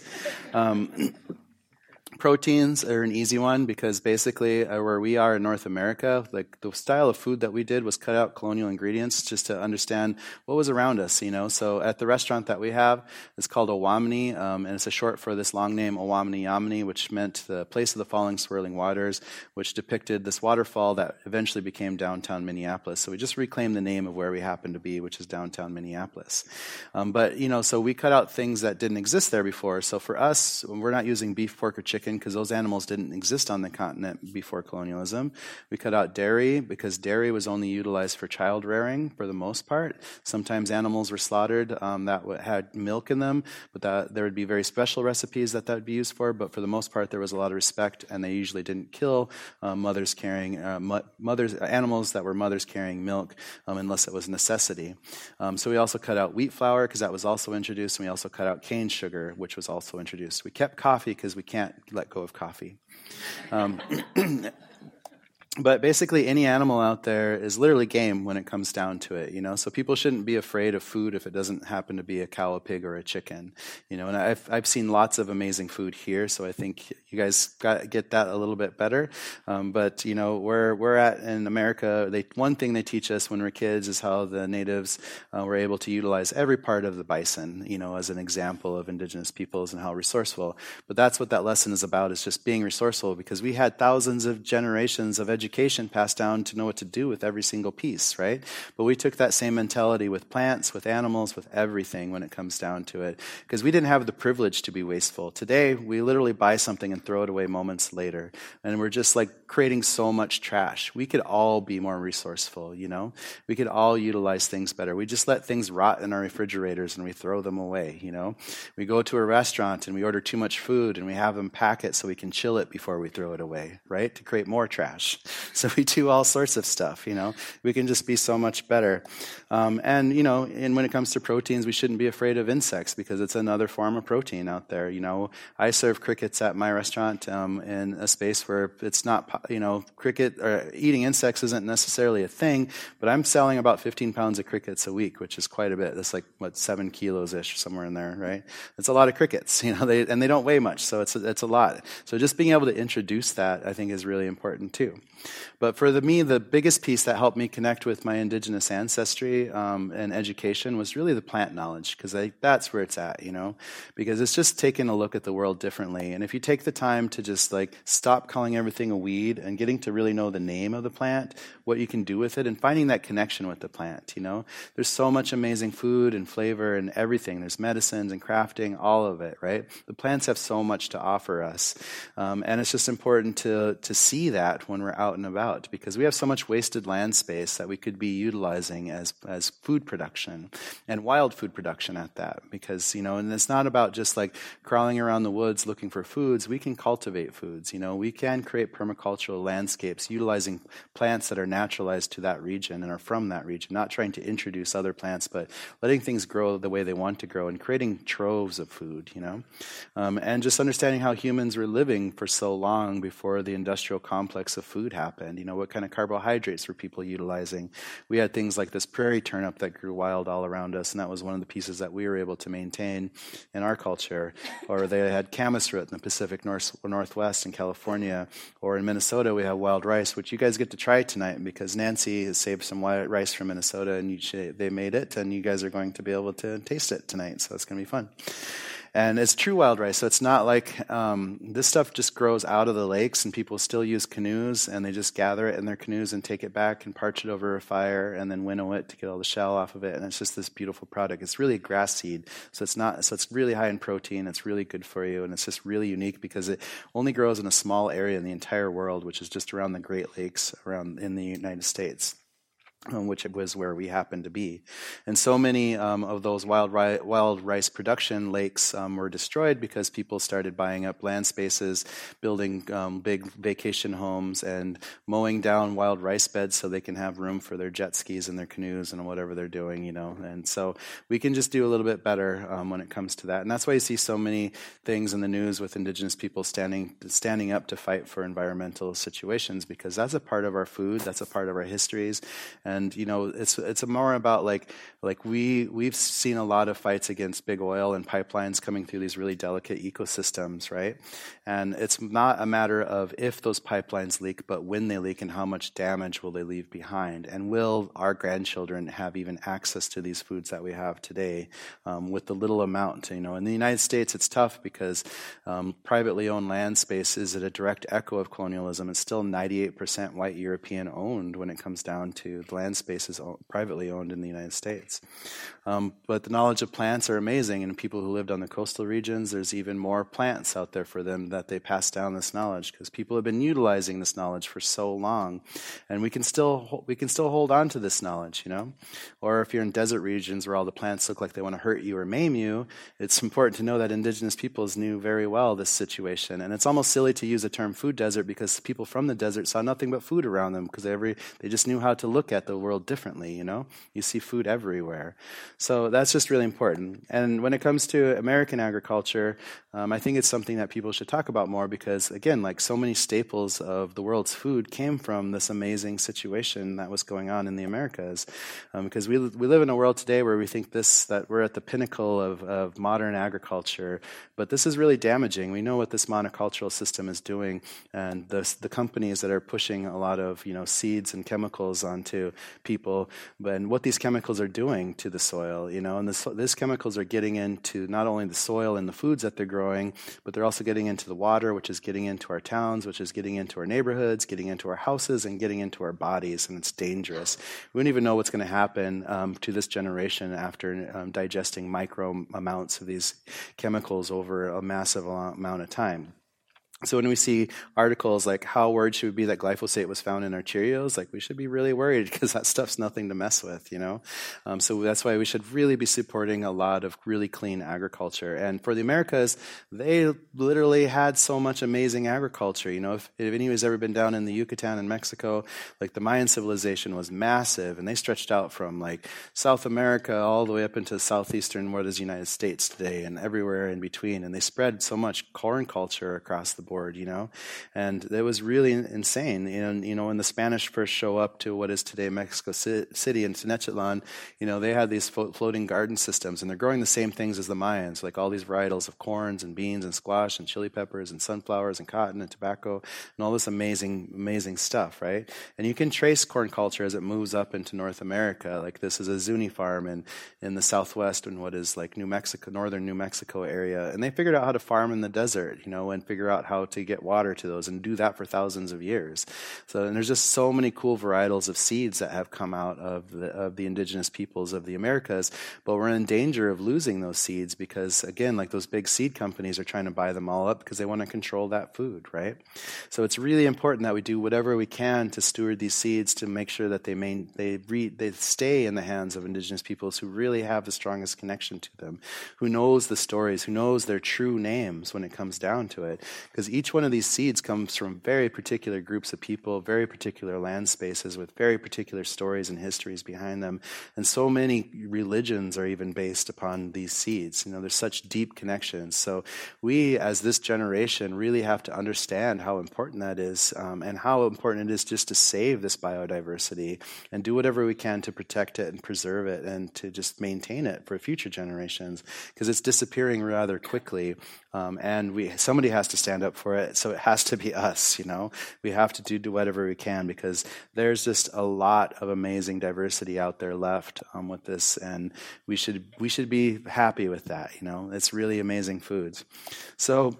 Um, proteins are an easy one because basically uh, where we are in North America, like the style of food that we did was cut out colonial ingredients just to understand what was around us, you know. So at the restaurant that we have, it's called Owamni, um, and it's a short for this long name Owamniyomni, which meant the place of the falling swirling waters, which depicted this waterfall that eventually became downtown Minneapolis. So we just reclaimed the name of where we happen to be, which is downtown Minneapolis. Um, but you know, so we cut out things that didn't exist there before. So for us, we're not using beef, pork, or chicken because those animals didn't exist on the continent before colonialism. We cut out dairy because dairy was only utilized for child rearing for the most part. Sometimes animals were slaughtered um, that had milk in them, but that, there would be very special recipes that that would be used for. But for the most part, there was a lot of respect, and they usually didn't kill uh, mothers carrying uh, mothers animals that were mothers carrying milk um, unless it was necessity. Um, so we also cut out wheat flour because that was also introduced, and we also cut out cane sugar, which was also introduced. We kept coffee because we can't let go of coffee. Um, but basically any animal out there is literally game when it comes down to it you know? So people shouldn't be afraid of food if it doesn't happen to be a cow a pig or a chicken you know? And i've, I've seen lots of amazing food here so i think you guys got get that a little bit better. Um, but you know where we're at in america they one thing they teach us when we're kids is how the natives uh, were able to utilize every part of the bison you know as an example of indigenous peoples and how resourceful. But that's what that lesson is about is just being resourceful because we had thousands of generations of education education passed down to know what to do with every single piece, right? But we took that same mentality with plants, with animals, with everything when it comes down to it. Because we didn't have the privilege to be wasteful. Today, we literally buy something and throw it away moments later. And we're just like creating so much trash. We could all be more resourceful, you know? We could all utilize things better. We just let things rot in our refrigerators and we throw them away, you know? We go to a restaurant and we order too much food and we have them pack it so we can chill it before we throw it away, right? To create more trash. So we do all sorts of stuff, you know? We can just be so much better. Um, and, you know, and when it comes to proteins, we shouldn't be afraid of insects because it's another form of protein out there. You know, I serve crickets at my restaurant um, in a space where it's not, you know, cricket or eating insects isn't necessarily a thing, but I'm selling about 15 pounds of crickets a week, which is quite a bit. That's like, what, seven kilos ish, somewhere in there, right? It's a lot of crickets, you know, they, and they don't weigh much, so it's a, it's a lot. So just being able to introduce that, I think, is really important too. But for the, me, the biggest piece that helped me connect with my indigenous ancestry um, and education was really the plant knowledge, because that's where it's at, you know, because it's just taking a look at the world differently. And if you take the time to just like stop calling everything a weed and getting to really know the name of the plant, what you can do with it, and finding that connection with the plant, you know, there's so much amazing food and flavor and everything. There's medicines and crafting, all of it, right? The plants have so much to offer us, um, and it's just important to to see that when we're out and about because we have so much wasted land space that we could be utilizing as as food production and wild food production at that because you know and it's not about just like crawling around the woods looking for foods. We can cultivate foods you know. We can create permacultural landscapes utilizing plants that are naturalized to that region and are from that region not trying to introduce other plants but letting things grow the way they want to grow and creating troves of food you know. Um, and just understanding how humans were living for so long before the industrial complex of food happened you know what kind of carbohydrates were people utilizing. We had things like this prairie turnip that grew wild all around us and that was one of the pieces that we were able to maintain in our culture. Or they had camas root in the pacific north, northwest in california. Or in minnesota we have wild rice which you guys get to try tonight because nancy has saved some wild rice from minnesota and should, they made it and you guys are going to be able to taste it tonight so it's going to be fun and it's true wild rice, so it's not like um, this stuff just grows out of the lakes, and people still use canoes, and they just gather it in their canoes and take it back and parch it over a fire, and then winnow it to get all the shell off of it, and it's just this beautiful product. It's really grass seed, so it's not. So it's really high in protein. It's really good for you, and it's just really unique because it only grows in a small area in the entire world, which is just around the Great Lakes around in the United States. Um, which was where we happened to be. And so many um, of those wild, ri- wild rice production lakes um, were destroyed because people started buying up land spaces, building um, big vacation homes, and mowing down wild rice beds so they can have room for their jet skis and their canoes and whatever they're doing, you know. And so we can just do a little bit better um, when it comes to that. And that's why you see so many things in the news with indigenous people standing, standing up to fight for environmental situations because that's a part of our food, that's a part of our histories and you know it's it's more about like like we we've seen a lot of fights against big oil and pipelines coming through these really delicate ecosystems right? And it's not a matter of if those pipelines leak but when they leak and how much damage will they leave behind? And will our grandchildren have even access to these foods that we have today um, with the little amount you know? In the united states it's tough because um, privately owned land space is a direct echo of colonialism. It's still 98% white european owned when it comes down to the land space is privately owned in the United States. Um, but the knowledge of plants are amazing, and people who lived on the coastal regions, there's even more plants out there for them that they pass down this knowledge because people have been utilizing this knowledge for so long, and we can still we can still hold on to this knowledge, you know. Or if you're in desert regions where all the plants look like they want to hurt you or maim you, it's important to know that indigenous peoples knew very well this situation, and it's almost silly to use the term food desert because people from the desert saw nothing but food around them because every they just knew how to look at the world differently, you know? You see food everywhere. So that's just really important. And when it comes to American agriculture, um, I think it's something that people should talk about more because, again, like so many staples of the world's food came from this amazing situation that was going on in the Americas. Um, because we, we live in a world today where we think this, that we're at the pinnacle of, of modern agriculture, but this is really damaging. We know what this monocultural system is doing, and the, the companies that are pushing a lot of you know seeds and chemicals onto people, and what these chemicals are doing to the soil, you know, and these chemicals are getting into not only the soil and the foods that they're growing, but they're also getting into the water, which is getting into our towns, which is getting into our neighborhoods, getting into our houses, and getting into our bodies, and it's dangerous. We don't even know what's going to happen um, to this generation after um, digesting micro amounts of these chemicals over a massive amount of time. So when we see articles like how worried should we be that glyphosate was found in our Cheerios, like we should be really worried because that stuff's nothing to mess with, you know. Um, so that's why we should really be supporting a lot of really clean agriculture. And for the Americas, they literally had so much amazing agriculture. You know, if, if anyone's ever been down in the Yucatan in Mexico, like the Mayan civilization was massive, and they stretched out from like South America all the way up into southeastern what is the United States today, and everywhere in between. And they spread so much corn culture across the board, you know, and it was really insane. And you know, when the Spanish first show up to what is today Mexico City and Tenochtitlan, you know, they had these floating garden systems, and they're growing the same things as the Mayans, like all these varietals of corns and beans and squash and chili peppers and sunflowers and cotton and tobacco and all this amazing, amazing stuff, right? And you can trace corn culture as it moves up into North America. Like this is a Zuni farm in in the southwest in what is like New Mexico, northern New Mexico area, and they figured out how to farm in the desert, you know, and figure out how how to get water to those and do that for thousands of years. So, and there's just so many cool varietals of seeds that have come out of the, of the indigenous peoples of the Americas, but we're in danger of losing those seeds because, again, like those big seed companies are trying to buy them all up because they want to control that food, right? So it's really important that we do whatever we can to steward these seeds to make sure that they main, they re, they stay in the hands of indigenous peoples who really have the strongest connection to them, who knows the stories, who knows their true names when it comes down to it, because each one of these seeds comes from very particular groups of people, very particular land spaces with very particular stories and histories behind them. And so many religions are even based upon these seeds. You know, there's such deep connections. So we, as this generation, really have to understand how important that is um, and how important it is just to save this biodiversity and do whatever we can to protect it and preserve it and to just maintain it for future generations because it's disappearing rather quickly. Um, and we, somebody has to stand up for it. So it has to be us, you know. We have to do, do whatever we can because there's just a lot of amazing diversity out there left um, with this, and we should we should be happy with that. You know, it's really amazing foods. So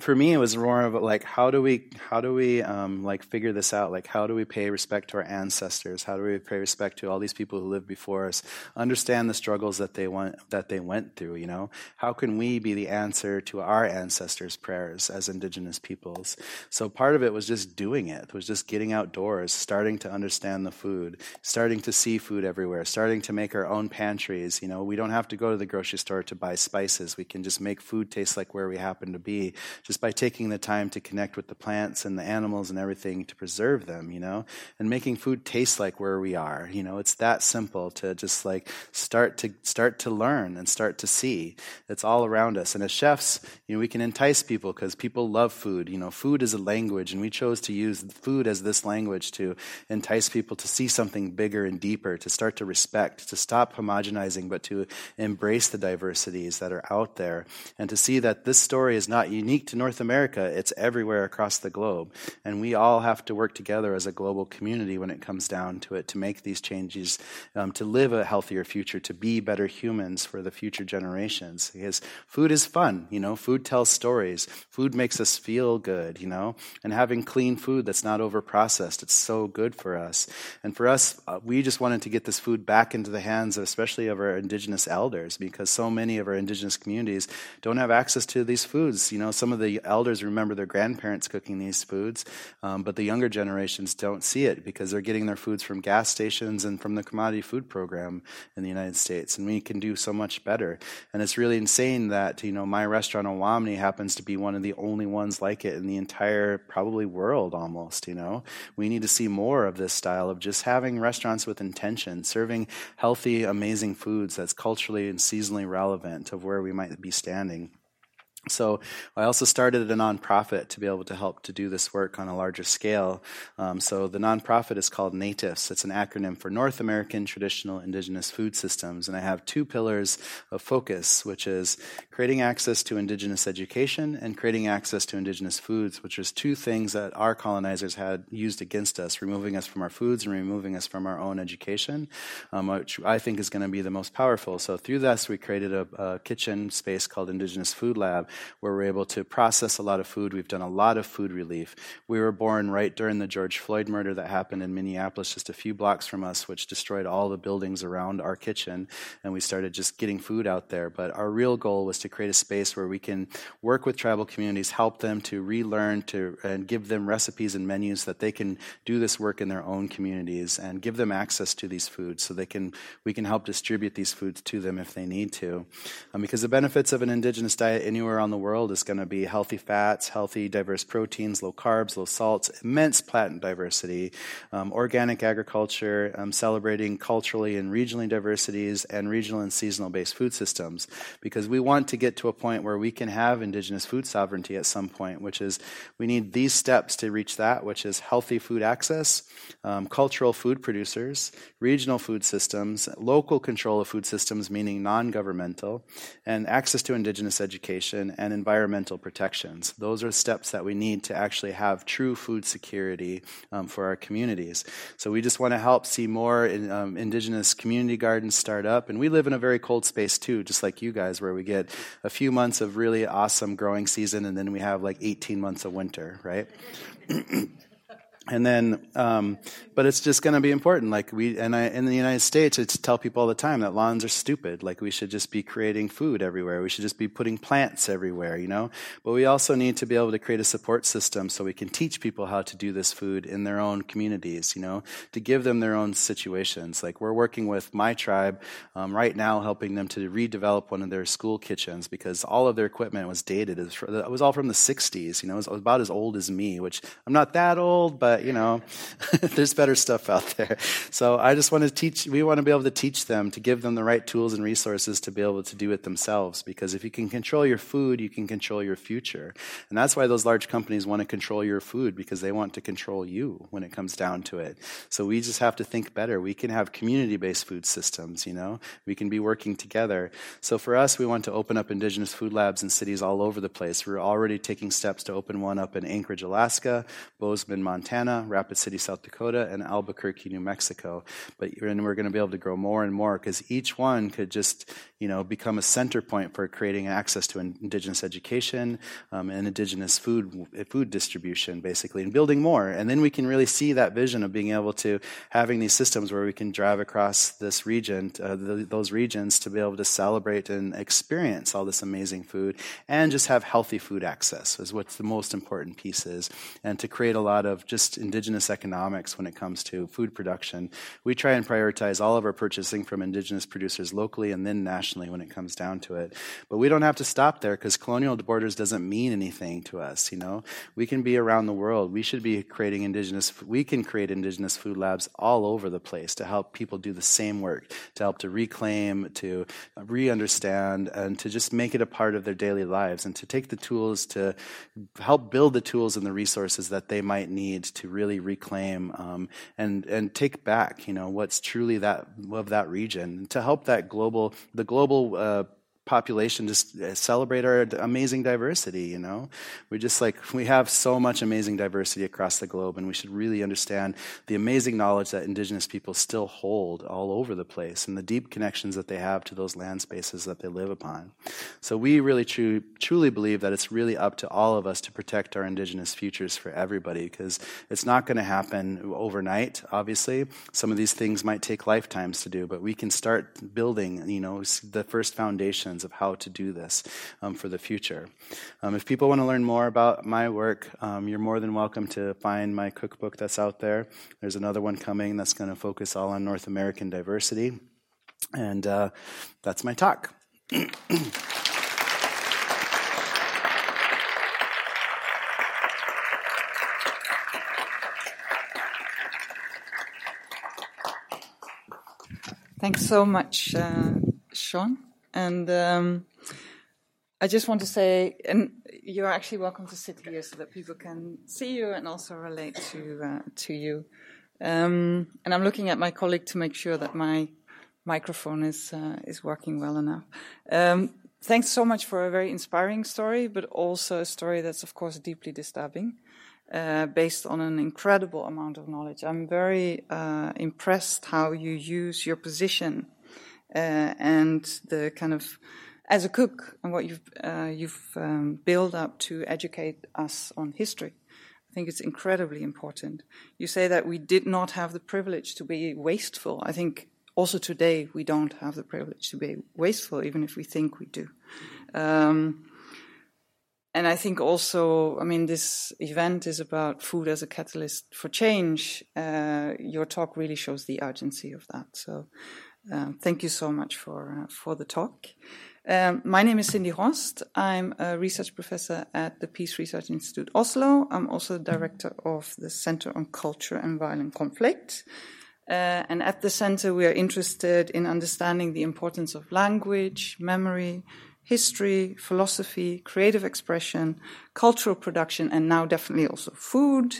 for me it was more of like how do we how do we um, like figure this out? Like how do we pay respect to our ancestors? How do we pay respect to all these people who lived before us? Understand the struggles that they went that they went through you know? How can we be the answer to our ancestors prayers as indigenous peoples? So part of it was just doing it, it was just getting outdoors starting to understand the food starting to see food everywhere starting to make our own pantries you know? We don't have to go to the grocery store to buy spices. We can just make food taste like where we happen to be just by taking the time to connect with the plants and the animals and everything to preserve them, you know, and making food taste like where we are. You know, it's that simple to just like start to start to learn and start to see. It's all around us. And as chefs, you know, we can entice people because people love food. You know, food is a language, and we chose to use food as this language to entice people to see something bigger and deeper, to start to respect, to stop homogenizing, but to embrace the diversities that are out there, and to see that this story is not unique to North America, it's everywhere across the globe. And we all have to work together as a global community when it comes down to it to make these changes, um, to live a healthier future, to be better humans for the future generations. Because food is fun, you know, food tells stories. Food makes us feel good, you know, and having clean food that's not over processed, it's so good for us. And for us, uh, we just wanted to get this food back into the hands of, especially of our indigenous elders, because so many of our indigenous communities don't have access to these foods. You know, some of the the elders remember their grandparents cooking these foods, um, but the younger generations don't see it because they're getting their foods from gas stations and from the commodity food program in the United States. And we can do so much better. And it's really insane that, you know, my restaurant in Owamni happens to be one of the only ones like it in the entire, probably world almost, you know. We need to see more of this style of just having restaurants with intention, serving healthy, amazing foods that's culturally and seasonally relevant of where we might be standing. So I also started a nonprofit to be able to help to do this work on a larger scale. Um, so the nonprofit is called NATIFS. It's an acronym for North American Traditional Indigenous Food Systems. And I have two pillars of focus, which is creating access to indigenous education and creating access to indigenous foods, which is two things that our colonizers had used against us, removing us from our foods and removing us from our own education, um, which I think is going to be the most powerful. So through this, we created a, a kitchen space called Indigenous Food Lab where we're able to process a lot of food. We've done a lot of food relief. We were born right during the George Floyd murder that happened in Minneapolis, just a few blocks from us, which destroyed all the buildings around our kitchen. And we started just getting food out there. But our real goal was to create a space where we can work with tribal communities, help them to relearn to, and give them recipes and menus that they can do this work in their own communities and give them access to these foods so they can, we can help distribute these foods to them if they need to. Um, because the benefits of an indigenous diet anywhere on the world world is going to be healthy fats, healthy, diverse proteins, low carbs, low salts, immense plant diversity, um, organic agriculture, um, celebrating culturally and regionally diversities, and regional and seasonal based food systems. Because we want to get to a point where we can have indigenous food sovereignty at some point, which is we need these steps to reach that, which is healthy food access, um, cultural food producers, regional food systems, local control of food systems, meaning non governmental, and access to indigenous education and environmental protections. Those are steps that we need to actually have true food security um, for our communities. So we just want to help see more in, um, indigenous community gardens start up. And we live in a very cold space too, just like you guys, where we get a few months of really awesome growing season and then we have like 18 months of winter, right? and then um, but it's just going to be important. Like we and i in the united states it's tell people all the time that lawns are stupid. Like we should just be creating food everywhere. We should just be putting plants everywhere you know? But we also need to be able to create a support system so we can teach people how to do this food in their own communities you know? To give them their own situations. Like we're working with my tribe um, right now helping them to redevelop one of their school kitchens because all of their equipment was dated. It was all from the 60s you know? It was about as old as me which i'm not that old but you know, there's better stuff out there. So I just want to teach, we want to be able to teach them, to give them the right tools and resources to be able to do it themselves. Because if you can control your food, you can control your future. And that's why those large companies want to control your food, because they want to control you when it comes down to it. So we just have to think better. We can have community based food systems, you know, we can be working together. So for us, we want to open up indigenous food labs in cities all over the place. We're already taking steps to open one up in Anchorage, Alaska, Bozeman, Montana. Montana, Rapid City, South Dakota, and Albuquerque, New Mexico. But and we're going to be able to grow more and more because each one could just you know become a center point for creating access to indigenous education um, and indigenous food food distribution, basically, and building more. And then we can really see that vision of being able to having these systems where we can drive across this region, uh, those regions, to be able to celebrate and experience all this amazing food, and just have healthy food access is what's the most important piece is, and to create a lot of just indigenous economics when it comes to food production. We try and prioritize all of our purchasing from indigenous producers locally and then nationally when it comes down to it. But we don't have to stop there because colonial borders doesn't mean anything to us, you know. We can be around the world. We should be creating indigenous we can create indigenous food labs all over the place to help people do the same work, to help to reclaim, to re-understand and to just make it a part of their daily lives and to take the tools to help build the tools and the resources that they might need to really reclaim um, and and take back, you know, what's truly that of that region to help that global the global uh, population just uh, celebrate our amazing diversity you know? We just like we have so much amazing diversity across the globe and we should really understand the amazing knowledge that indigenous people still hold all over the place and the deep connections that they have to those land spaces that they live upon. So we really tru- truly believe that it's really up to all of us to protect our indigenous futures for everybody because it's not going to happen overnight obviously. Some of these things might take lifetimes to do but we can start building you know the first foundation of how to do this um, for the future. Um, if people want to learn more about my work, um, you're more than welcome to find my cookbook that's out there. There's another one coming that's going to focus all on North American diversity. And uh, that's my talk. Thanks so much, uh, Sean. And um, I just want to say, and you're actually welcome to sit here so that people can see you and also relate to uh, to you. Um, and I'm looking at my colleague to make sure that my microphone is uh, is working well enough. Um, thanks so much for a very inspiring story, but also a story that's of course deeply disturbing, uh, based on an incredible amount of knowledge. I'm very uh, impressed how you use your position and the kind of as a cook and what you've uh, you've um, built up to educate us on history. I think it's incredibly important. You say that we did not have the privilege to be wasteful. I think also today we don't have the privilege to be wasteful, even if we think we do. Um, and I think also, I mean, this event is about food as a catalyst for change. Uh, your talk really shows the urgency of that. So, uh, thank you so much for uh, for the talk. Um, my name is Cindy Horst. I'm a research professor at the Peace Research Institute Oslo. I'm also the director of the Center on Culture and Violent Conflict. Uh, and at the center, we are interested in understanding the importance of language, memory, history, philosophy, creative expression, cultural production, and now definitely also food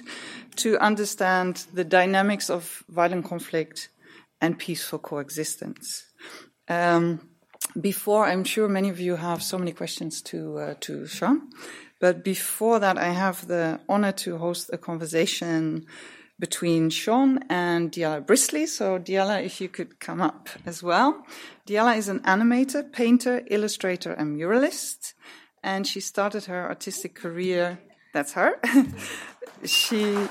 to understand the dynamics of violent conflict and peaceful coexistence. Um, before, I'm sure many of you have so many questions to uh, to Sean, but before that, I have the honor to host a conversation between Sean and Diala Brisly. So, Diala, if you could come up as well. Diala is an animator, painter, illustrator, and muralist, and she started her artistic career. That's her. she.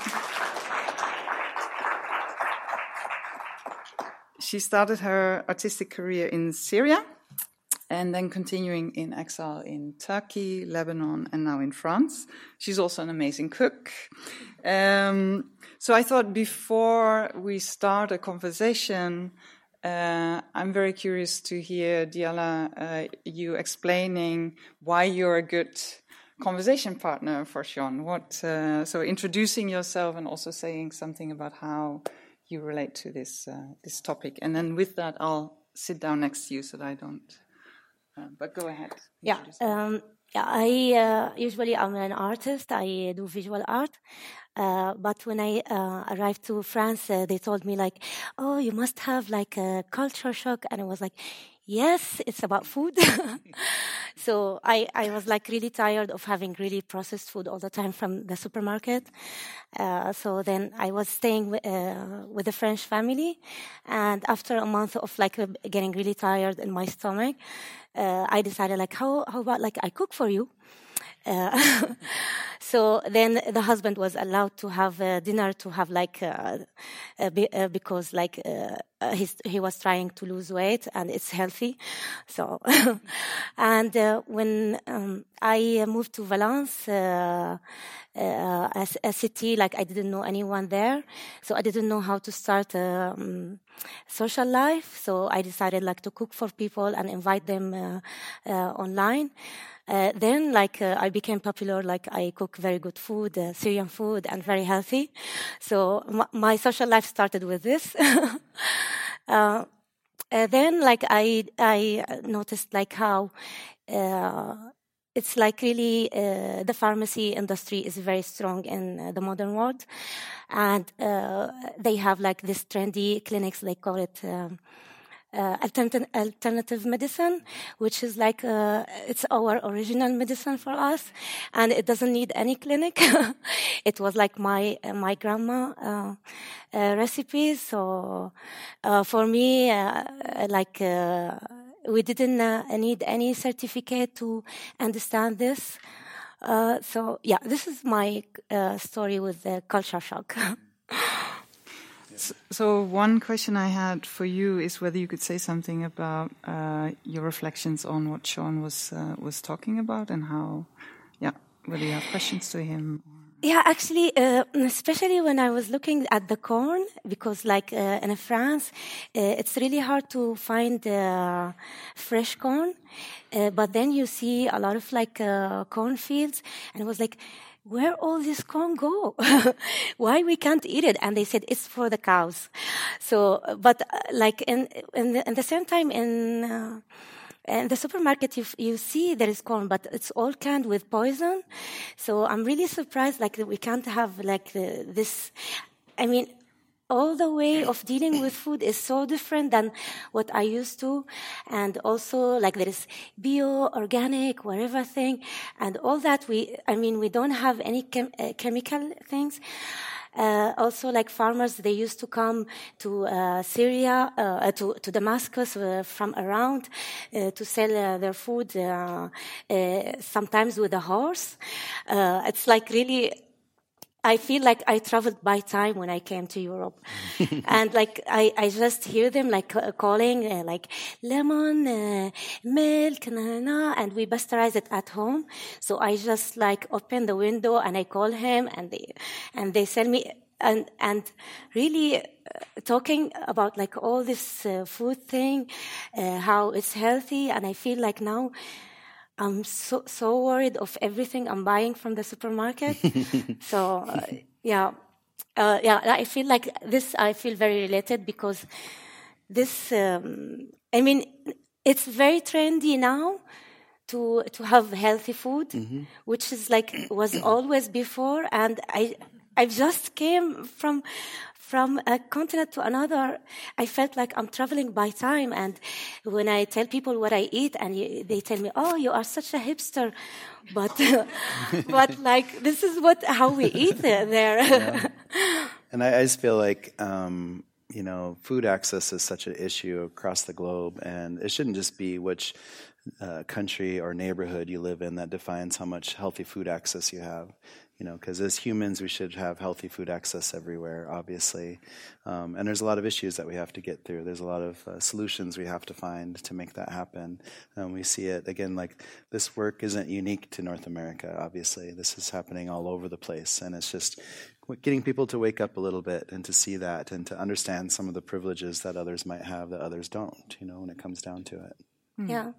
She started her artistic career in Syria and then continuing in exile in Turkey, Lebanon, and now in France. She's also an amazing cook. Um, so I thought before we start a conversation, uh, I'm very curious to hear, Diala, uh, you explaining why you're a good conversation partner for Sean. What, uh, so introducing yourself and also saying something about how you relate to this uh, this topic. And then with that, I'll sit down next to you so that I don't uh, but go ahead. Yeah. Um, yeah, I uh, usually I'm an artist. I do visual art. Uh, but when I uh, arrived to France, uh, they told me like, "Oh, you must have like a culture shock," and I was like, "Yes, it's about food." so I, I was like really tired of having really processed food all the time from the supermarket. Uh, so then I was staying w- uh, with a French family, and after a month of like getting really tired in my stomach uh, I decided like, how, how about like I cook for you? Uh, so then the husband was allowed to have dinner to have like uh, uh because like he was trying to lose weight and it's healthy. So and when um, I moved to Valence, a, a, city like I didn't know anyone there, so I didn't know how to start. Um, social life so i decided like to cook for people and invite them online uh, then, like, uh, I became popular. Like, I cook very good food, uh, Syrian food, and very healthy. So m- my social life started with this. Uh, then, like, I I noticed like how uh, it's like really uh, the pharmacy industry is very strong in uh, the modern world and uh, they have like this trendy clinics they call it um, uh, alternative, alternative medicine, which is like uh, it's our original medicine for us, and it doesn't need any clinic. it was like my my grandma recipe. So for me, like we didn't need any certificate to understand this. so yeah, this is my story with the culture shock. So, one question I had for you is whether you could say something about uh, your reflections on what Sean was uh, was talking about and how, yeah, whether you have questions to him. Yeah, actually, uh, especially when I was looking at the corn, because like uh, in France, uh, it's really hard to find uh, fresh corn. but then you see a lot of like cornfields, and it was like where all this corn go? Why we can't eat it? And they said it's for the cows. So, but uh, like in in the, in the same time in in the supermarket you, you see there is corn but it's all canned with poison so i'm really surprised like we can't have like the, this i mean all the way of dealing with food is so different than what I used to. And also, like there is bio, organic, whatever thing, and all that we, I mean, we don't have any chem- uh, chemical things. Uh, also, like farmers, they used to come to uh, Syria, uh, to, to Damascus uh, from around uh, to sell their food, sometimes with a horse. it's like really I feel like I traveled by time when I came to Europe. and like, I, I just hear them like uh, calling, uh, like lemon, uh, milk, na, na, and we pasteurize it at home. So I just like open the window and I call him and they, and they sell me, and, and really uh, talking about like all this uh, food thing, uh, how it's healthy. And I feel like now, I'm so so worried of everything I'm buying from the supermarket. so uh, yeah, uh, yeah, I feel like this. I feel very related because this. Um, I mean, it's very trendy now to to have healthy food, mm-hmm. which is like was always before, and I I just came from from a continent to another, I felt like I'm traveling by time. And when I tell people what I eat, and they tell me, "Oh, you are such a hipster," but but like this is what how we eat there. yeah. And I, I, just feel like. Um, you know, food access is such an issue across the globe, and it shouldn't just be which uh, country or neighborhood you live in that defines how much healthy food access you have you know, because as humans, we should have healthy food access everywhere, obviously. Um, and there's a lot of issues that we have to get through. There's a lot of uh, solutions we have to find to make that happen. And we see it, again, like this work isn't unique to North America, obviously. This is happening all over the place. And it's just getting people to wake up a little bit and to see that and to understand some of the privileges that others might have that others don't, you know, when it comes down to it. Yeah.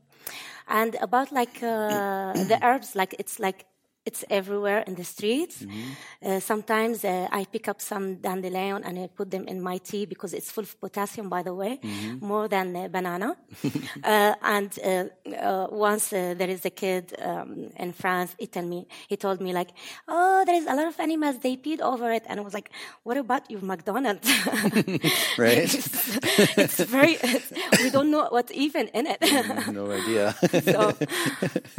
And about like uh, the herbs, like it's like it's everywhere in the streets. Mm-hmm. Uh, sometimes uh, I pick up some dandelion and I put them in my tea because it's full of potassium, by the way, mm-hmm. more than uh, banana. Uh, and uh, uh, once there is a kid um, in France, he told me, he told me like, "Oh, there is a lot of animals. They peed over it." And I was like, "What about your McDonald's?" right? it's, it's, very. It's, we don't know what's even in it. no idea. so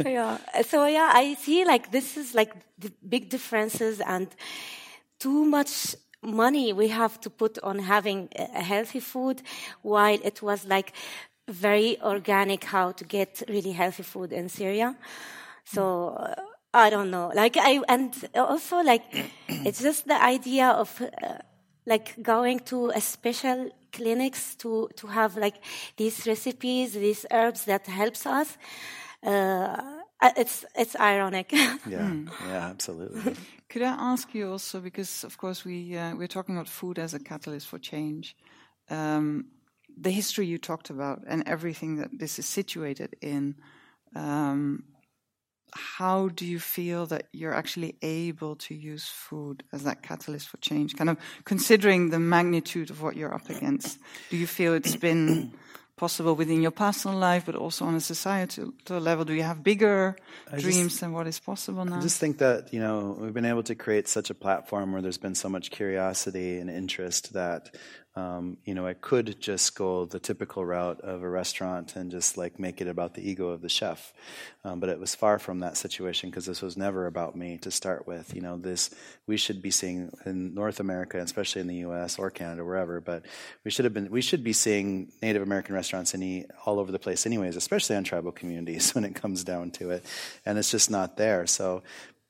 yeah, so yeah, I see like this is like the big differences and too much money we have to put on having a healthy food while it was like very organic how to get really healthy food in Syria. So uh, I don't know. Like I and also like it's just the idea of uh, like going to a special clinics to to have like these recipes, these herbs that helps us. Uh, it's it's ironic. yeah, mm. yeah, absolutely. Could I ask you also, because of course we uh, we're talking about food as a catalyst for change, um, the history you talked about and everything that this is situated in. Um, how do you feel that you're actually able to use food as that catalyst for change? Kind of considering the magnitude of what you're up against, do you feel it's been possible within your personal life, but also on a societal level? Do you have bigger I dreams just, than what is possible now? I just think that, you know, we've been able to create such a platform where there's been so much curiosity and interest that um, you know, I could just go the typical route of a restaurant and just like make it about the ego of the chef. Um, but it was far from that situation because this was never about me to start with. You know, this we should be seeing in North America, especially in the U.S. or Canada, wherever. But we should have been we should be seeing Native American restaurants any all over the place, anyways, especially on tribal communities when it comes down to it. And it's just not there. So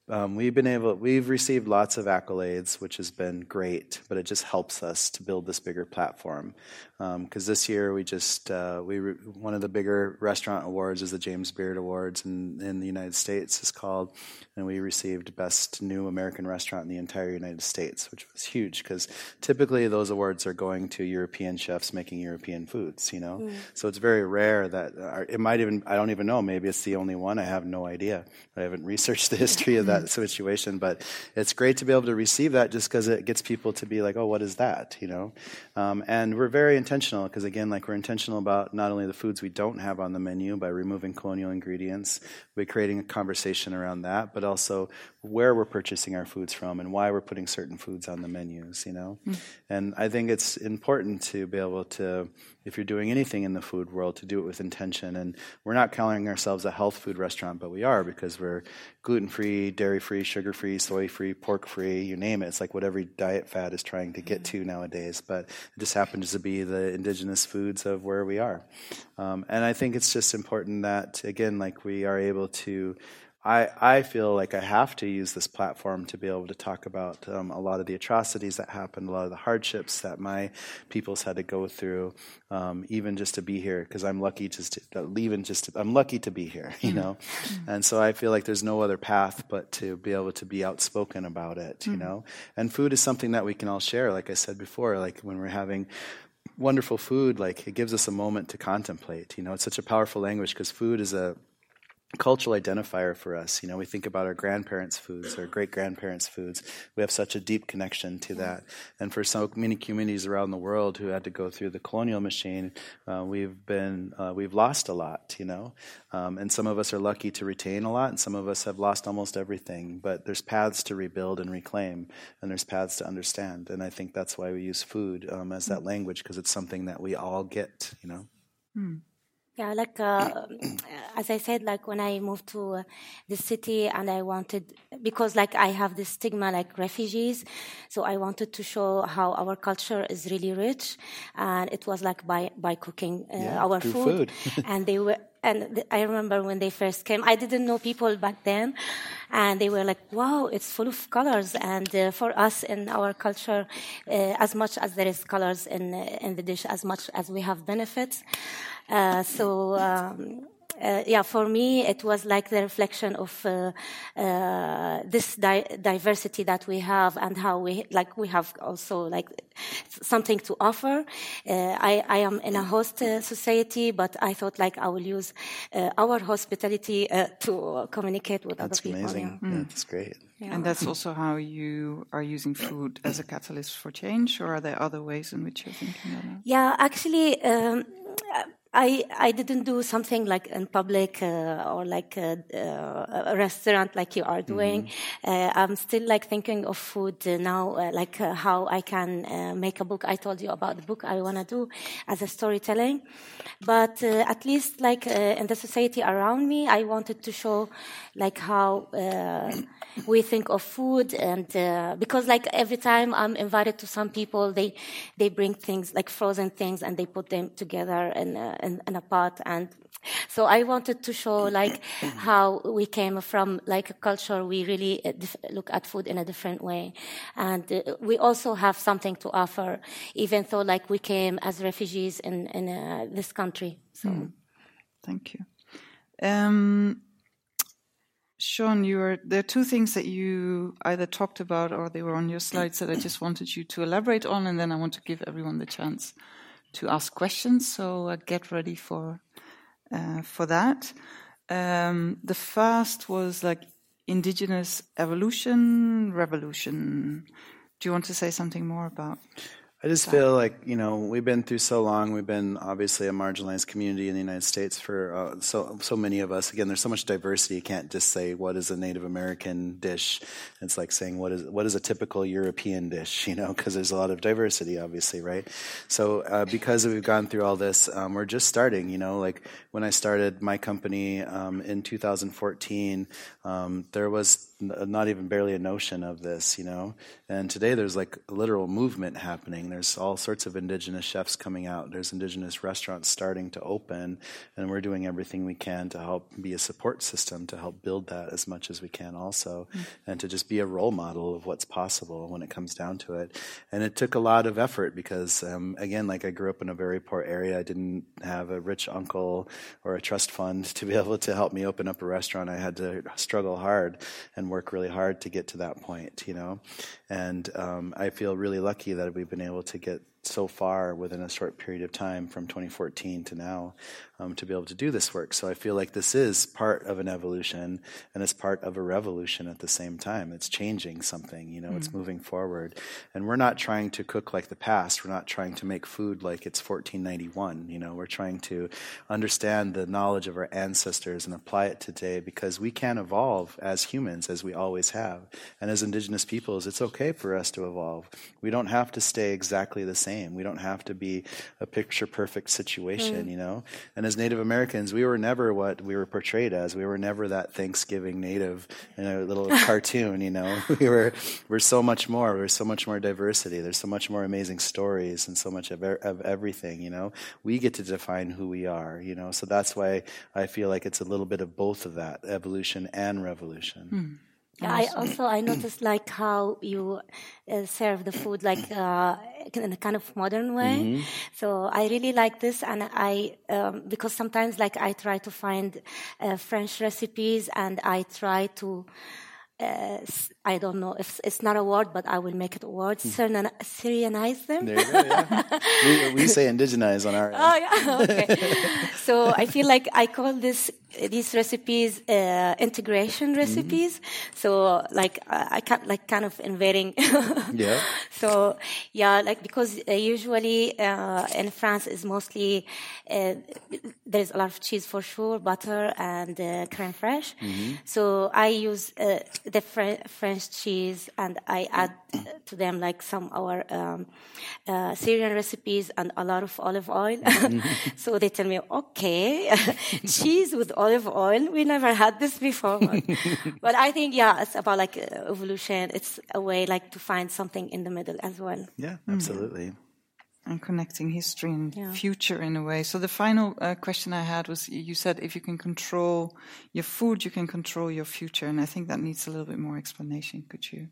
um, we've been able, we've received lots of accolades, which has been great, but it just helps us to build this bigger platform because um, this year we just uh, we re- one of the bigger restaurant awards is the James Beard Awards in, in the United States is called, and we received best new American restaurant in the entire United States, which was huge because typically those awards are going to European chefs making European foods, you know. Mm. So it's very rare that uh, it might even I don't even know maybe it's the only one I have no idea I haven't researched the history of that that situation. But it's great to be able to receive that just because it gets people to be like, oh, what is that? You know? Um, and we're very intentional because, again, like we're intentional about not only the foods we don't have on the menu by removing colonial ingredients, by creating a conversation around that, but also where we're purchasing our foods from and why we're putting certain foods on the menus, you know? Mm. And I think it's important to be able to, if you're doing anything in the food world, to do it with intention. And we're not calling ourselves a health food restaurant, but we are because we're gluten free, dairy free, sugar free, soy free, pork free, you name it. It's like what every diet fad is trying to get to nowadays. But it just happens to be the indigenous foods of where we are. Um, and I think it's just important that, again, like we are able to I, I feel like I have to use this platform to be able to talk about um, a lot of the atrocities that happened, a lot of the hardships that my peoples had to go through, um, even just to be here. Because I'm lucky just to, even just to, I'm lucky to be here, you mm-hmm. know. Mm-hmm. And so I feel like there's no other path but to be able to be outspoken about it, you mm-hmm. know. And food is something that we can all share. Like I said before, like when we're having wonderful food, like it gives us a moment to contemplate. You know, it's such a powerful language because food is a cultural identifier for us. You know, we think about our grandparents' foods, our great grandparents' foods. We have such a deep connection to that. And for so many communities around the world who had to go through the colonial machine, uh, we've been uh, we've lost a lot. You know, um, and some of us are lucky to retain a lot, and some of us have lost almost everything. But there's paths to rebuild and reclaim, and there's paths to understand. And I think that's why we use food um, as that language because it's something that we all get. You know. Mm. Yeah, like uh, as I said, like when I moved to uh, the city and I wanted, because like I have this stigma like refugees, so I wanted to show how our culture is really rich, and it was like by by cooking uh, yeah, our food, food. and they were. And th- I remember when they first came, I didn't know people back then, and they were like, "Wow, it's full of colors." And uh, for us in our culture, uh, as much as there is colors in in the dish, as much as we have benefits. Uh, so um, uh, yeah, for me, it was like the reflection of uh, uh, this di- diversity that we have and how we like we have also like something to offer. Uh, I, I am in a host uh, society, but I thought like I will use uh, our hospitality to communicate with that's other people. That's amazing. Yeah. Mm. that's great. Yeah. And that's also how you are using food as a catalyst for change, or are there other ways in which you're thinking about that? Yeah, actually. Um, I, I didn't do something like in public uh, or like a, uh, a, restaurant like you are doing. Mm-hmm. Uh, I'm still like thinking of food now, uh, like uh, how I can uh, make a book. I told you about the book I want to do as a storytelling, but at least like in the society around me, I wanted to show like how we think of food and because like every time I'm invited to some people, they they bring things like frozen things and they put them together and in, in a pot. And so I wanted to show like how we came from like a culture we really uh, look at food in a different way. And uh, we also have something to offer even though like we came as refugees in in uh, this country. So mm. thank you. Um, Sean, you are, there are two things that you either talked about or they were on your slides that I just wanted you to elaborate on, and then I want to give everyone the chance to ask questions. So uh, get ready for uh, for that. Um, the first was like indigenous evolution, revolution. Do you want to say something more about? I just feel like you know we've been through so long. We've been obviously a marginalized community in the United States for uh, so so many of us. Again, there's so much diversity. You can't just say what is a Native American dish. It's like saying what is what is a typical European dish. You know, because there's a lot of diversity, obviously, right? So uh, because we've gone through all this, um, we're just starting. You know, like when I started my company um, in 2014, um, there was not even barely a notion of this, you know. And today there's like a literal movement happening. There's all sorts of indigenous chefs coming out. There's indigenous restaurants starting to open, and we're doing everything we can to help be a support system to help build that as much as we can, also, mm-hmm. and to just be a role model of what's possible when it comes down to it. And it took a lot of effort because, um, again, like I grew up in a very poor area. I didn't have a rich uncle or a trust fund to be able to help me open up a restaurant. I had to struggle hard and work really hard to get to that point, you know. And um, I feel really lucky that we've been able to get so far within a short period of time from 2014 to now um, to be able to do this work. So I feel like this is part of an evolution and it's part of a revolution at the same time. It's changing something, you know, mm. it's moving forward. And we're not trying to cook like the past. We're not trying to make food like it's 1491. You know, we're trying to understand the knowledge of our ancestors and apply it today because we can evolve as humans as we always have. And as indigenous peoples, it's okay for us to evolve. We don't have to stay exactly the same. We don't have to be a picture perfect situation, mm. you know? And as Native Americans, we were never what we were portrayed as. We were never that Thanksgiving native in a little cartoon, you know. We were we're so much more. There's so much more diversity. There's so much more amazing stories and so much of, of everything, you know. We get to define who we are, you know. So that's why I feel like it's a little bit of both of that, evolution and revolution. Mm. I also I noticed like how you uh, serve the food like uh, in a kind of modern way. Mm-hmm. So I really like this, and I um, because sometimes like I try to find uh, French recipes, and I try to uh, I don't know if it's not a word, but I will make it a word. Hmm. Syrianize them. There you go. Yeah. we, we, say indigenize on our. Oh yeah. Okay. so I feel like I call this these recipes uh, integration mm-hmm. recipes. Mm-hmm. So like I can't like kind of invading. yeah. So yeah, like because uh, usually uh, in France is mostly uh, there's a lot of cheese for sure, butter and uh, creme fraiche. Mm-hmm. So I use the Fre- French cheese, and I add to them like some our um, uh, Syrian recipes and a lot of olive oil. so they tell me, okay, cheese with olive oil. We never had this before, but I think yeah, it's about like evolution. It's a way like to find something in the middle as well. Yeah, absolutely. Mm-hmm and connecting history and yeah. future in a way. So the final uh, question I had was you said if you can control your food, you can control your future. And I think that needs a little bit more explanation. Could you?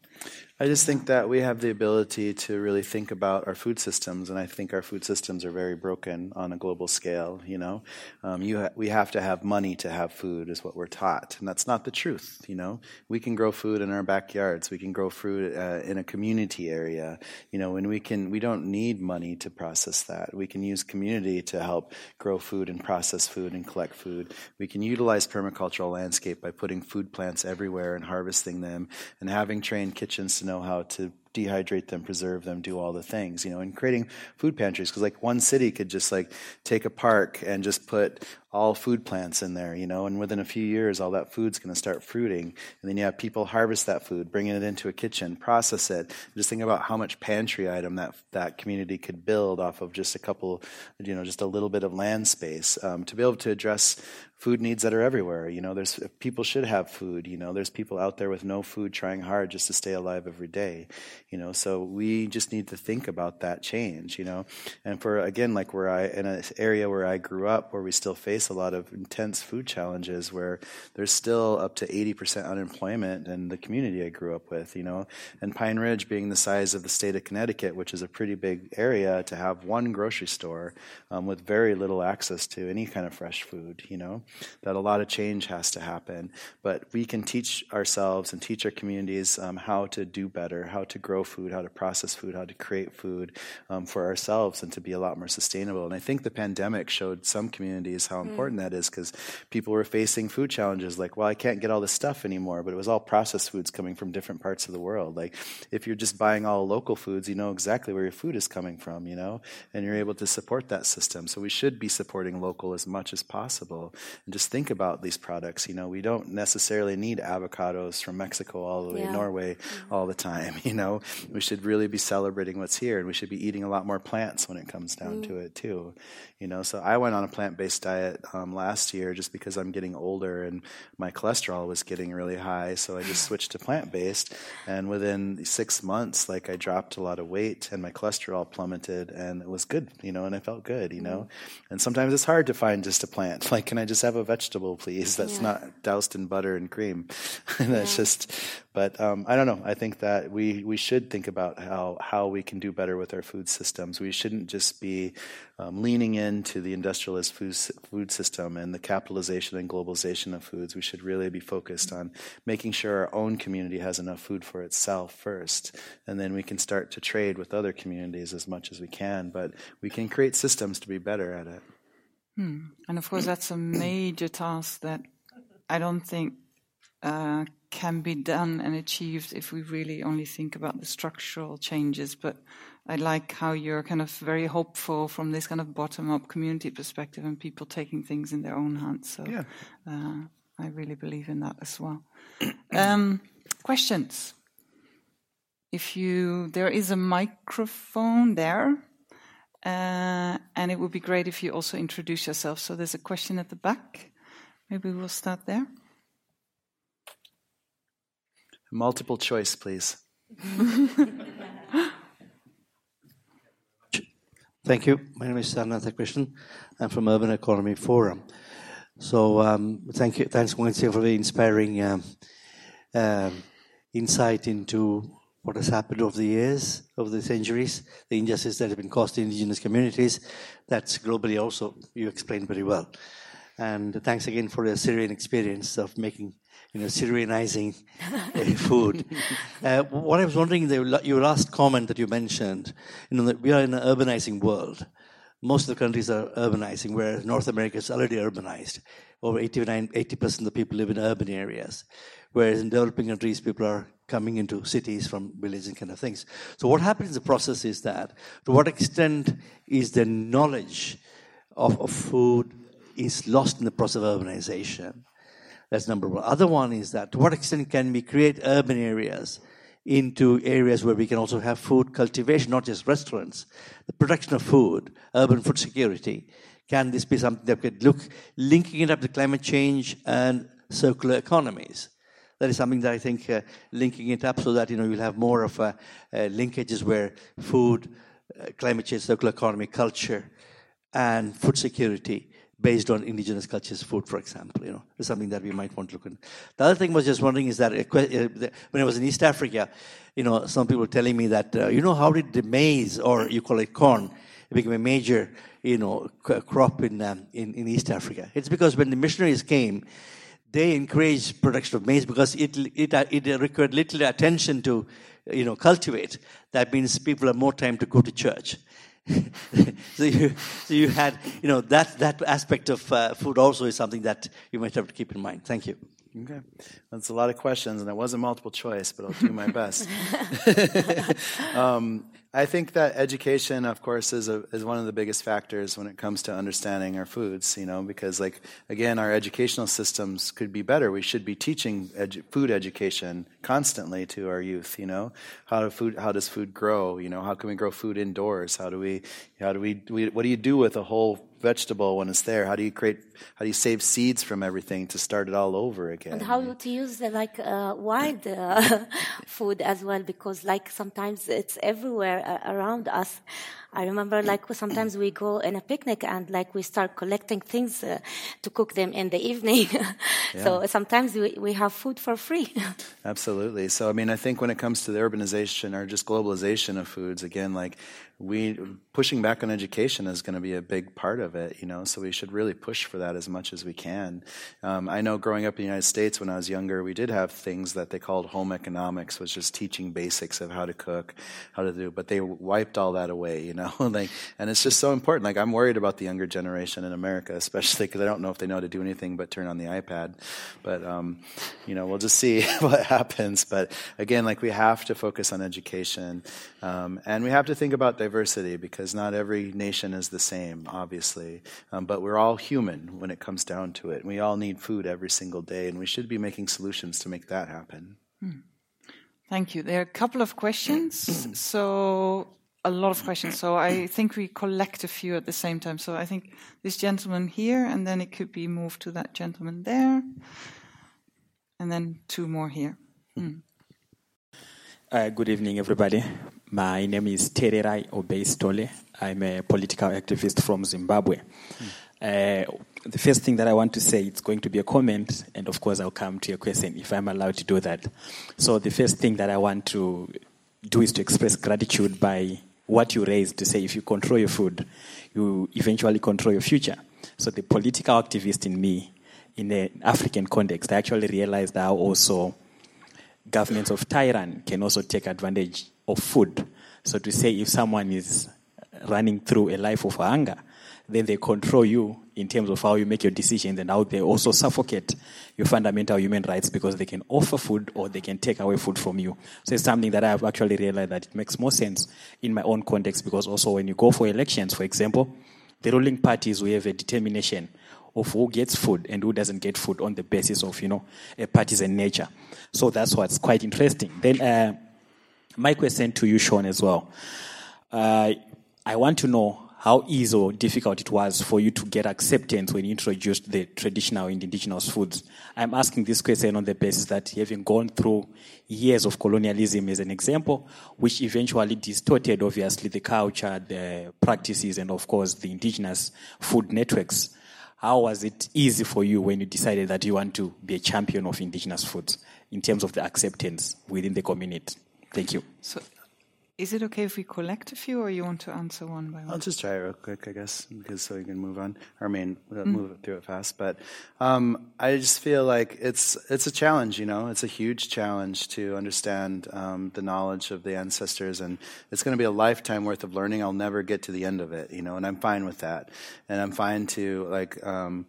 I just think that we have the ability to really think about our food systems. And I think our food systems are very broken on a global scale. You know, um, you ha- we have to have money to have food is what we're taught. And that's not the truth. You know, we can grow food in our backyards. We can grow food uh, in a community area. You know, and we can, we don't need money to process that. We can use community to help grow food and process food and collect food. We can utilize permacultural landscape by putting food plants everywhere and harvesting them and having trained kitchens to know how to dehydrate them, preserve them, do all the things, you know, and creating food pantries. Because like one city could just like take a park and just put all food plants in there, you know, and within a few years, all that food's going to start fruiting. And then you have people harvest that food, bringing it into a kitchen, process it. Just think about how much pantry item that that community could build off of just a couple, you know, just a little bit of land space um, to be able to address food needs that are everywhere. You know, there's people should have food. You know, there's people out there with no food trying hard just to stay alive every day. You know, so we just need to think about that change. You know, and for again, like where I in an area where I grew up, where we still face a lot of intense food challenges, where there's still up to 80% unemployment in the community I grew up with. You know, and Pine Ridge being the size of the state of Connecticut, which is a pretty big area, to have one grocery store um, with very little access to any kind of fresh food. You know that a lot of change has to happen. But we can teach ourselves and teach our communities um, how to do better, how to grow food, how to process food, how to create food um, for ourselves, and to be a lot more sustainable. And I think the pandemic showed some communities how hmm. important mm. that is because people were facing food challenges like, well, I can't get all this stuff anymore, but it was all processed foods coming from different parts of the world. Like, if you're just buying all local foods, you know exactly where your food is coming from, you know, and you're able to support that system. So we should be supporting local as much as possible and just think about these products. You know, we don't necessarily need avocados from Mexico all the way yeah. to Norway mm-hmm. all the time. You know, we should really be celebrating what's here, and we should be eating a lot more plants when it comes down mm. to it too. You know, so I went on a plant-based diet um, last year just because I'm getting older and my cholesterol was getting really high. So I just switched to plant-based, and within six months, like I dropped a lot of weight and my cholesterol plummeted, and it was good. You know, and I felt good. You know, mm. and sometimes it's hard to find just a plant. Like, can I just have a vegetable? please. That's yeah. not doused in butter and cream. That's Yeah. just, but um, I don't know. I think that we, we should think about how, how we can do better with our food systems. We shouldn't just be um, leaning into the industrialist food, food system and the capitalization and globalization of foods. We should really be focused on making sure our own community has enough food for itself first, and then we can start to trade with other communities as much as we can. But we can create systems to be better at it. And of course, that's a major task that I don't think uh, can be done and achieved if we really only think about the structural changes. But I like how you're kind of very hopeful from this kind of bottom up community perspective and people taking things in their own hands. So Yeah. uh, I really believe in that as well. um, questions? If you, there is a microphone there. Uh, and it would be great if you also introduce yourself. So there's a question at the back. Maybe we'll start there. Multiple choice, please. Thank you. My name is Sarnatha Krishnan. I'm from Urban Economy Forum. So um, thank you, thanks Wednesday for the inspiring um, um, insight into what has happened over the years, over the centuries, the injustice that have been caused to indigenous communities. That's globally also you explained very well. And thanks again for the Syrian experience of making, you know, Syrianizing food. Uh, what I was wondering, the, your last comment that you mentioned, you know, that we are in an urbanizing world. Most of the countries are urbanizing, whereas North America is already urbanized. Over 89, 80% of the people live in urban areas, whereas in developing countries, people are coming into cities from villages and kind of things. So what happens in the process is that, to what extent is the knowledge of, of food is lost in the process of urbanization? That's number one. Other one is that to what extent can we create urban areas into areas where we can also have food cultivation, not just restaurants, the production of food, urban food security. Can this be something that could look, linking it up to climate change and circular economies? That is something that I think uh, linking it up so that you know you'll have more of uh, uh, linkages where food, uh, climate change, circular economy, culture, and food security based on indigenous cultures food, for example. You know, is something that we might want to look at. The other thing was just wondering is that a uh, when I was in East Africa, you know, some people were telling me that uh, you know how did the maize or you call it corn become a major you know crop in, um, in in East Africa? It's because when the missionaries came. They encouraged production of maize because it, it, uh, it required little attention to, you know, cultivate. That means people have more time to go to church. so you so you had you know that that aspect of uh, food also is something that you might have to keep in mind. Thank you. Okay. That's a lot of questions, and it wasn't multiple choice, but I'll do my best. um, I think that education, of course, is, a, is one of the biggest factors when it comes to understanding our foods, you know, because, like, again, our educational systems could be better. We should be teaching edu- food education constantly to our youth, you know. How, do food, how does food grow? You know, how can we grow food indoors? How do we, how do we, we what do you do with a whole vegetable when it's there? How do you create, how do you save seeds from everything to start it all over again? And how to use the, like uh, wild uh, food as well, because like sometimes it's everywhere uh, around us. I remember like sometimes we go in a picnic and like we start collecting things uh, to cook them in the evening. so sometimes we, we have food for free. Absolutely. So, I mean, I think when it comes to the urbanization or just globalization of foods, again, like we pushing back on education is going to be a big part of it, you know. So we should really push for that as much as we can. Um, I know growing up in the United States when I was younger, we did have things that they called home economics, which is teaching basics of how to cook, how to do. But they wiped all that away, you know. like, and it's just so important. Like, I'm worried about the younger generation in America, especially because I don't know if they know how to do anything but turn on the iPad. But um, you know, we'll just see what happens. But again, like we have to focus on education, um, and we have to think about diversity because not every nation is the same, obviously. Um, but we're all human when it comes down to it. We all need food every single day, and we should be making solutions to make that happen. Thank you. There are a couple of questions. so, a lot of questions. So, I think we collect a few at the same time. So, I think this gentleman here, and then it could be moved to that gentleman there, and then two more here. Uh, good evening, everybody. My name is Tererai Obeistole. I'm a political activist from Zimbabwe. Uh, the first thing that I want to say, it's going to be a comment, and of course, I'll come to your question if I'm allowed to do that. So, the first thing that I want to do is to express gratitude by what you raised to say if you control your food, you eventually control your future. So, the political activist in me, in the African context, I actually realized how also governments of Tehran can also take advantage of food. So, to say if someone is running through a life of hunger, then they control you in terms of how you make your decisions and how they also suffocate your fundamental human rights because they can offer food or they can take away food from you. So it's something that I have actually realized that it makes more sense in my own context because also when you go for elections, for example, the ruling parties will have a determination of who gets food and who doesn't get food on the basis of, you know, a partisan nature. So that's what's quite interesting. Then uh, my question to you, Sean, as well. Uh, I want to know how easy or difficult it was for you to get acceptance when you introduced the traditional and indigenous foods. I'm asking this question on the basis that having gone through years of colonialism as an example, which eventually distorted, obviously, the culture, the practices, and of course, the indigenous food networks. How was it easy for you when you decided that you want to be a champion of indigenous foods in terms of the acceptance within the community? Thank you. So, is it okay if we collect a few, or you want to answer one by one? I'll just try it real quick, I guess, because so we can move on. Or I mean, mm. move through it fast. But um, I just feel like it's it's a challenge. You know, it's a huge challenge to understand um, the knowledge of the ancestors, and it's going to be a lifetime worth of learning. I'll never get to the end of it. You know, and I'm fine with that, and I'm fine to like. Um,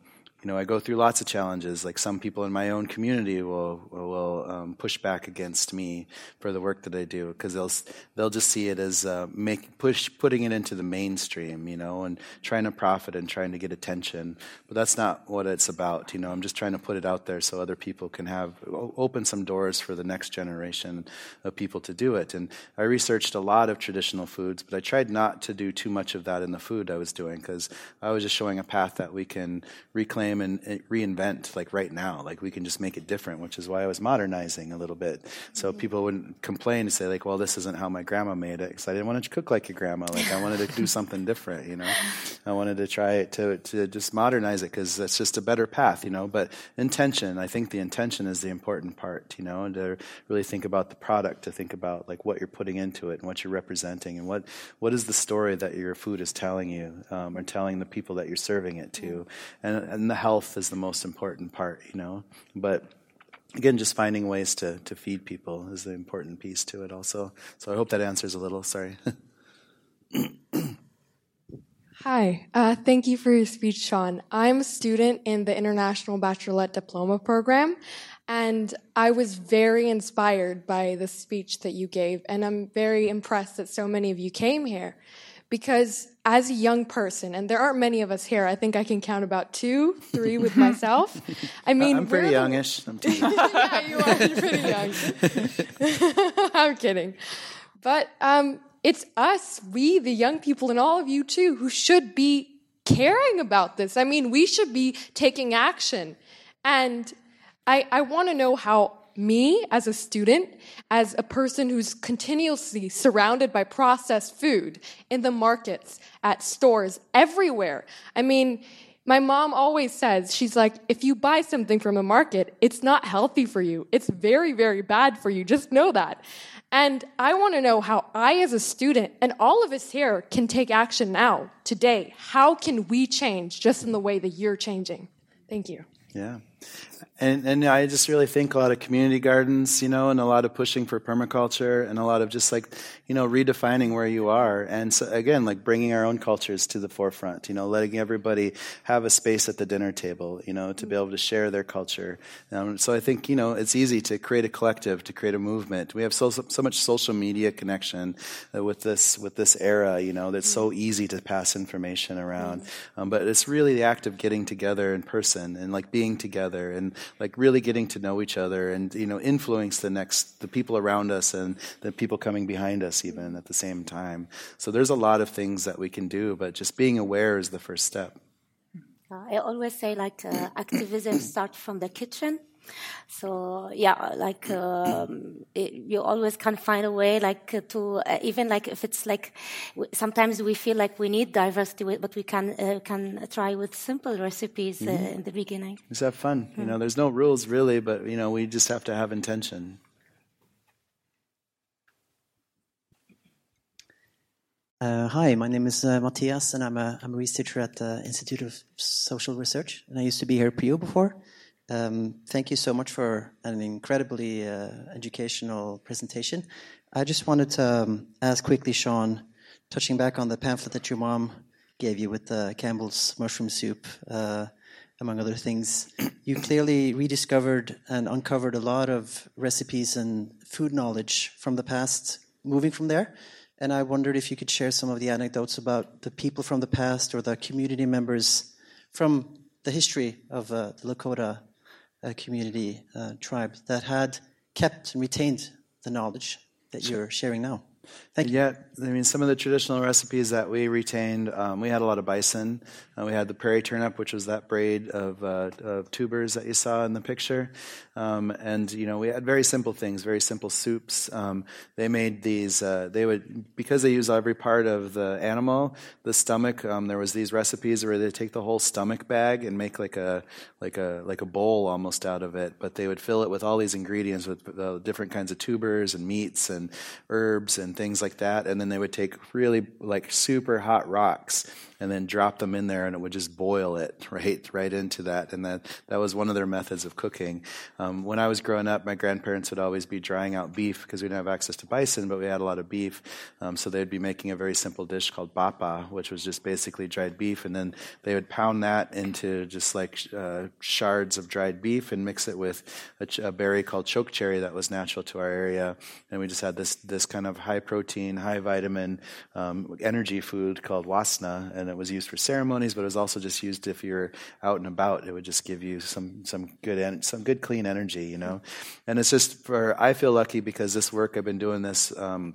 you know, I go through lots of challenges. Like some people in my own community will will um, push back against me for the work that I do because they'll they'll just see it as uh, make push putting it into the mainstream, you know, and trying to profit and trying to get attention. But that's not what it's about. You know, I'm just trying to put it out there so other people can have open some doors for the next generation of people to do it. And I researched a lot of traditional foods, but I tried not to do too much of that in the food I was doing because I was just showing a path that we can reclaim and reinvent like right now. Like we can just make it different, which is why I was modernizing a little bit. So mm-hmm. people wouldn't complain and say like, well, this isn't how my grandma made it. Because I didn't want to cook like your grandma. Like I wanted to do something different, you know. I wanted to try it to, to just modernize it because that's just a better path, you know. But intention, I think the intention is the important part, you know, and to really think about the product, to think about like what you're putting into it and what you're representing and what, what is the story that your food is telling you um, or telling the people that you're serving it to. And, and the health is the most important part, you know. But again, just finding ways to, to feed people is the important piece to it also. So I hope that answers a little. Sorry. Hi, uh, thank you for your speech, Sean. I'm a student in the International Baccalaureate Diploma Program, and I was very inspired by the speech that you gave, and I'm very impressed that so many of you came here because as a young person, and there aren't many of us here, I think I can count about two, three with myself. I mean, I'm pretty youngish. I'm yeah, you are. You're pretty young. I'm kidding, but um, it's us, we, the young people, and all of you too, who should be caring about this. I mean, we should be taking action, and I, I want to know how me as a student, as a person who's continuously surrounded by processed food in the markets, at stores, everywhere. I mean, my mom always says, she's like, if you buy something from a market, it's not healthy for you. It's very, very bad for you. Just know that. And I want to know how I, as a student, and all of us here, can take action now, today. How can we change just in the way that you're changing? Thank you. Yeah. And, and I just really think a lot of community gardens, you know, and a lot of pushing for permaculture and a lot of just like, you know, redefining where you are. And so again, like bringing our own cultures to the forefront, you know, letting everybody have a space at the dinner table, you know, to be able to share their culture. Um, so I think, you know, it's easy to create a collective, to create a movement. We have so, so much social media connection uh, with this, with this era, you know, that's so easy to pass information around. Um, but it's really the act of getting together in person and like being together and like really getting to know each other and you know influence the next the people around us and the people coming behind us even at the same time. So there's a lot of things that we can do but just being aware is the first step. Uh, i always say like uh, activism starts from the kitchen So yeah, like um, it, you always can find a way, like uh, to uh, even like if it's like w- sometimes we feel like we need diversity, but we can uh, can try with simple recipes uh, in the beginning. Just have fun. You know, there's no rules really, but you know, we just have to have intention. Uh, hi, my name is uh, Matthias, and I'm a, I'm a researcher at the Institute of Social Research, and I used to be here at PU before. Um, thank you so much for an incredibly uh, educational presentation. I just wanted to um, ask quickly, Sean, touching back on the pamphlet that your mom gave you with uh, Campbell's mushroom soup, uh, among other things. You clearly rediscovered and uncovered a lot of recipes and food knowledge from the past, moving from there. And I wondered if you could share some of the anecdotes about the people from the past or the community members from the history of uh, the Lakota uh, community uh, tribe that had kept and retained the knowledge that you're sharing now. Thank you. Yeah, I mean, some of the traditional recipes that we retained, um, we had a lot of bison. Uh, we had the prairie turnip, which was that braid of, uh, of tubers that you saw in the picture. Um, and, you know, we had very simple things, very simple soups. Um, they made these, uh, they would, because they use every part of the animal, the stomach, um, there was these recipes where they take the whole stomach bag and make like a, like a, like a bowl almost out of it. But they would fill it with all these ingredients with different kinds of tubers and meats and herbs and things like that. And then they would take really like super hot rocks and then drop them in there and it would just boil it right right into that. And that that was one of their methods of cooking. Um, when i was growing up my grandparents would always be drying out beef because we didn't have access to bison but we had a lot of beef. Um, so they'd be making a very simple dish called bapa which was just basically dried beef. And then they would pound that into just like uh, shards of dried beef and mix it with a, ch- a berry called choke cherry that was natural to our area. And we just had this this kind of high protein high vitamin um, energy food called wasna. And it was used for ceremonies, but it was also just used if you're out and about. It would just give you some some good some good clean energy, you know. And it's just for I feel lucky because this work I've been doing this. Um,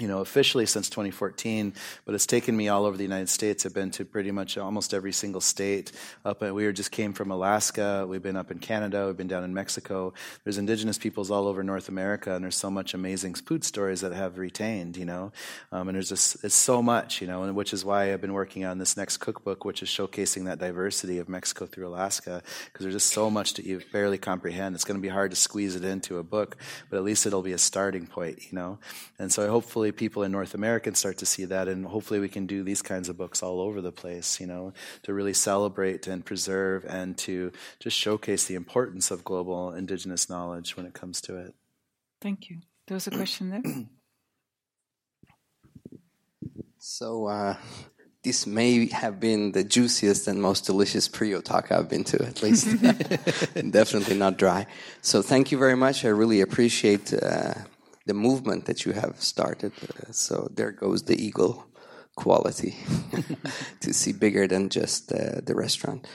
you know, officially since 2014, but it's taken me all over the United States. I've been to pretty much almost every single state. Up, we just came from Alaska. We've been up in Canada. We've been down in Mexico. There's indigenous peoples all over North America, and there's so much amazing food stories that have retained. You know, um, and there's just it's so much. You know, and which is why I've been working on this next cookbook, which is showcasing that diversity of Mexico through Alaska, because there's just so much to you barely comprehend. It's going to be hard to squeeze it into a book, but at least it'll be a starting point. You know, and so I hopefully people in North America can start to see that, and hopefully we can do these kinds of books all over the place, you know, to really celebrate and preserve and to just showcase the importance of global indigenous knowledge when it comes to it. Thank you. There was a question there. So uh, this may have been the juiciest and most delicious pre talk I've been to, at least. Definitely not dry. So thank you very much. I really appreciate uh, the movement that you have started. Uh, so there goes the eagle quality to see bigger than just uh, the restaurant.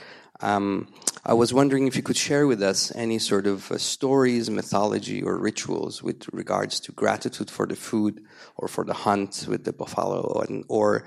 Um, I was wondering if you could share with us any sort of uh, stories, mythology, or rituals with regards to gratitude for the food or for the hunt with the buffalo, and, or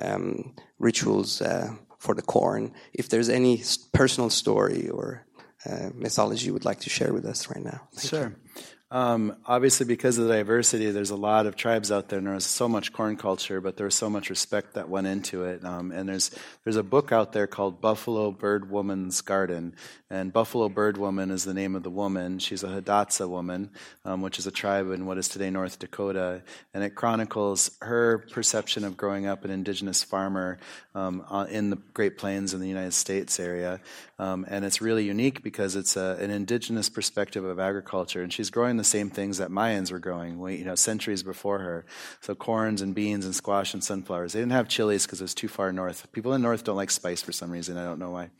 um, rituals uh, for the corn. If there's any personal story or uh, mythology you would like to share with us right now. Thank sure. You. Um, obviously, because of the diversity, there's a lot of tribes out there, and there's so much corn culture, but there's so much respect that went into it. Um, and there's there's a book out there called Buffalo Bird Woman's Garden, and Buffalo Bird Woman is the name of the woman. She's a Hidatsa woman, um, which is a tribe in what is today North Dakota, and it chronicles her perception of growing up an indigenous farmer um, in the Great Plains in the United States area. Um, and it's really unique because it's a, an indigenous perspective of agriculture, and she's growing the same things that Mayans were growing, you know, centuries before her. So corns and beans and squash and sunflowers. They didn't have chilies because it was too far north. People in the north don't like spice for some reason. I don't know why,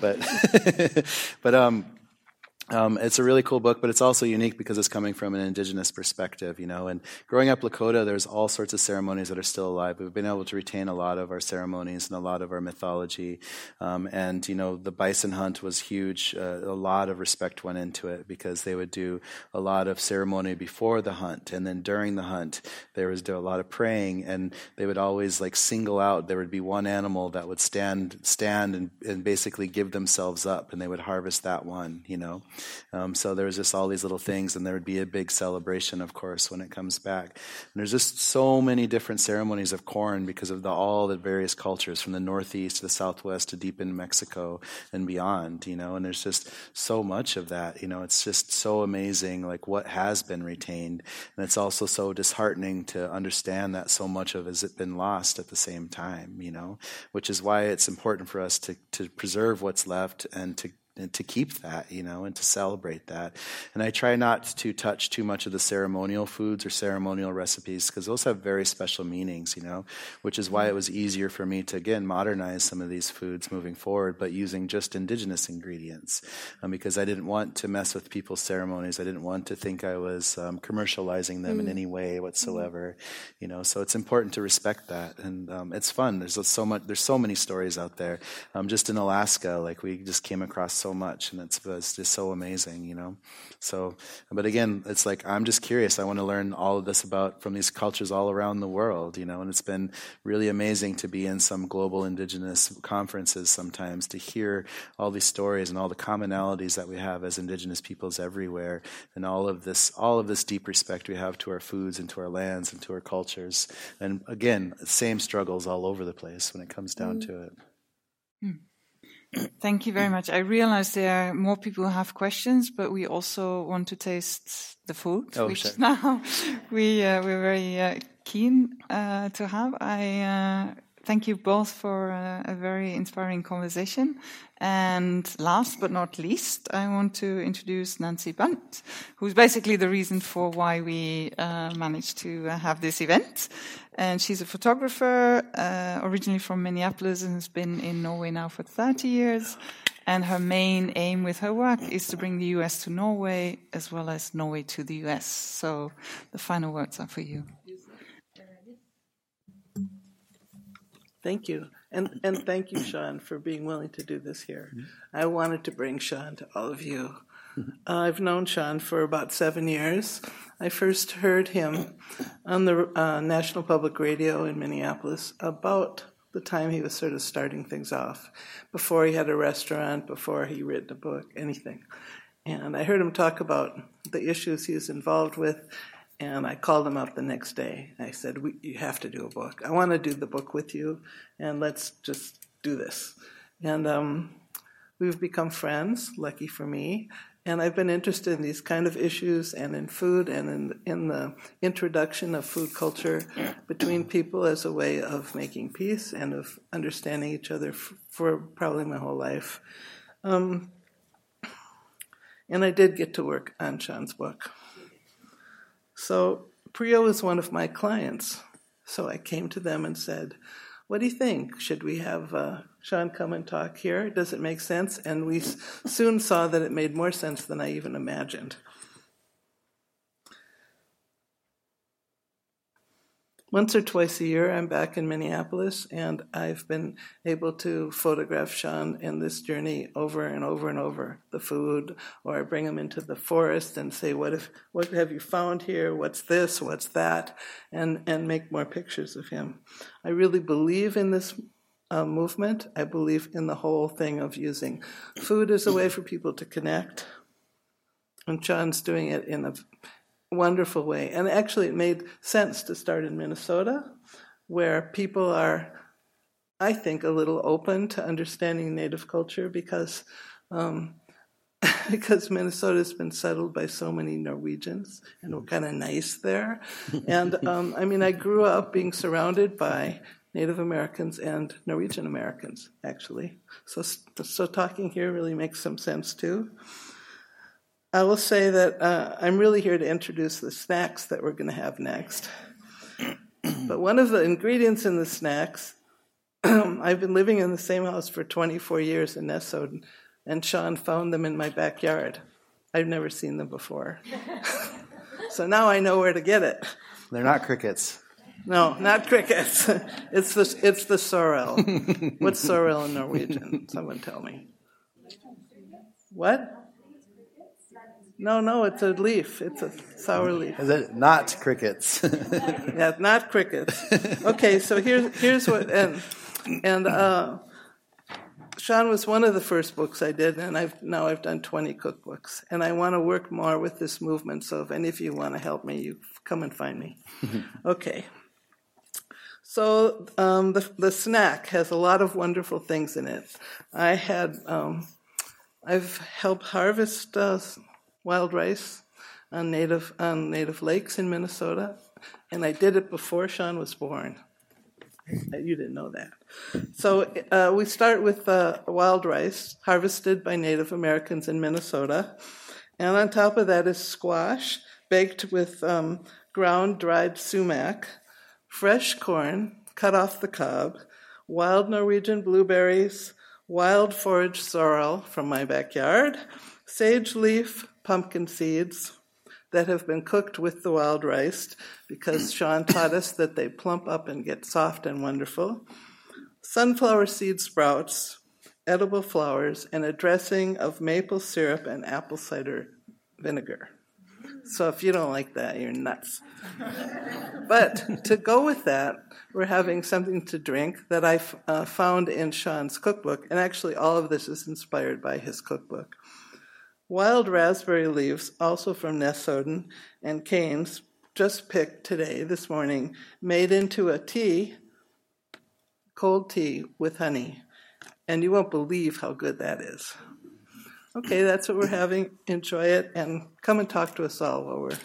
but but um, um, it's a really cool book, but it's also unique because it's coming from an indigenous perspective, you know. And growing up Lakota, there's all sorts of ceremonies that are still alive. We've been able to retain a lot of our ceremonies and a lot of our mythology. Um, and, you know, the bison hunt was huge. Uh, a lot of respect went into it because they would do a lot of ceremony before the hunt. And then during the hunt, there was a lot of praying. And they would always, like, single out. There would be one animal that would stand, stand and, and basically give themselves up. And they would harvest that one, you know. Um, so there was just all these little things, and there would be a big celebration, of course, when it comes back. And there's just so many different ceremonies of corn because of the, all the various cultures from the northeast to the southwest to deep in Mexico and beyond, you know. And there's just so much of that, you know. It's just so amazing, like what has been retained, and it's also so disheartening to understand that so much of has it been lost at the same time, you know. Which is why it's important for us to to preserve what's left and to and to keep that, you know, and to celebrate that. And I try not to touch too much of the ceremonial foods or ceremonial recipes because those have very special meanings, you know, which is why it was easier for me to, again, modernize some of these foods moving forward, but using just indigenous ingredients um, because I didn't want to mess with people's ceremonies. I didn't want to think I was um, commercializing them mm. in any way whatsoever, you know, so it's important to respect that. And um, it's fun. There's so much, there's so many stories out there. Um, just in Alaska, like we just came across so much, and it's, it's just so amazing, you know. So, but again, it's like I'm just curious. I want to learn all of this about from these cultures all around the world, you know. And it's been really amazing to be in some global indigenous conferences sometimes to hear all these stories and all the commonalities that we have as indigenous peoples everywhere, and all of this, all of this deep respect we have to our foods and to our lands and to our cultures. And again, same struggles all over the place when it comes down mm. to it. Mm. Thank you very much. I realize there are more people who have questions, but we also want to taste the food, oh, which now we uh, we're very uh, keen uh, to have. I uh, thank you both for uh, a very inspiring conversation. And last but not least, I want to introduce Nancy Bundt, who's basically the reason for why we uh, managed to have this event. And she's a photographer, uh, originally from Minneapolis, and has been in Norway now for 30 years. And her main aim with her work is to bring the US to Norway, as well as Norway to the US. So the final words are for you. Thank you. And, and thank you, Sean, for being willing to do this here. I wanted to bring Sean to all of you. Uh, I've known Sean for about seven years. I first heard him on the uh, National Public Radio in Minneapolis about the time he was sort of starting things off, before he had a restaurant, before he written a book, anything. And I heard him talk about the issues he was involved with, and I called him up the next day. I said, "You have to do a book. I want to do the book with you, and let's just do this." And um, we've become friends. Lucky for me, and I've been interested in these kind of issues and in food and in, in the introduction of food culture between people as a way of making peace and of understanding each other f- for probably my whole life. Um, and I did get to work on Sean's book. So Prio was one of my clients. So I came to them and said, What do you think? Should we have uh, Sean come and talk here? Does it make sense? And we soon saw that it made more sense than I even imagined. Once or twice a year, I'm back in Minneapolis, and I've been able to photograph Sean in this journey over and over and over. The food, or I bring him into the forest and say, "What if? What have you found here? What's this? What's that?" and and make more pictures of him. I really believe in this uh, movement. I believe in the whole thing of using food as a way for people to connect. And Sean's doing it in a wonderful way. And actually, it made sense to start in Minnesota, where people are, I think, a little open to understanding Native culture because. Um, because Minnesota's been settled by so many Norwegians, and we're kind of nice there. And um, I mean, I grew up being surrounded by Native Americans and Norwegian Americans, actually. So, so talking here really makes some sense too. I will say that uh, I'm really here to introduce the snacks that we're going to have next. but one of the ingredients in the snacks, I've been living in the same house for 24 years in Nesodden, and Sean found them in my backyard. I've never seen them before. so now I know where to get it. They're not crickets. No, not crickets. it's the it's the sorrel. What's sorrel in Norwegian? Someone tell me. What? No, no, it's a leaf. It's a sour leaf. Is it not crickets? yeah, not crickets. Okay, so here's here's what and and uh, Sean was one of the first books I did, and I've now I've done 20 cookbooks, and I want to work more with this movement. So if any of you want to help me, you come and find me. okay. So um, the the snack has a lot of wonderful things in it. I had um, I've helped harvest uh, wild rice on native on native lakes in Minnesota, and I did it before Sean was born. You didn't know that. So uh, we start with uh, wild rice harvested by Native Americans in Minnesota, and on top of that is squash baked with um, ground dried sumac, fresh corn cut off the cob, wild Norwegian blueberries, wild forage sorrel from my backyard, sage leaf, pumpkin seeds, that have been cooked with the wild rice because Sean taught us that they plump up and get soft and wonderful. Sunflower seed sprouts, edible flowers, and a dressing of maple syrup and apple cider vinegar. So if you don't like that, you're nuts. but to go with that, we're having something to drink that I uh, found in Sean's cookbook, and actually all of this is inspired by his cookbook. Wild raspberry leaves, also from Nesodden, and canes, just picked today, this morning, made into a tea, cold tea with honey. And you won't believe how good that is. Okay, that's what we're having. Enjoy it and come and talk to us all while we're.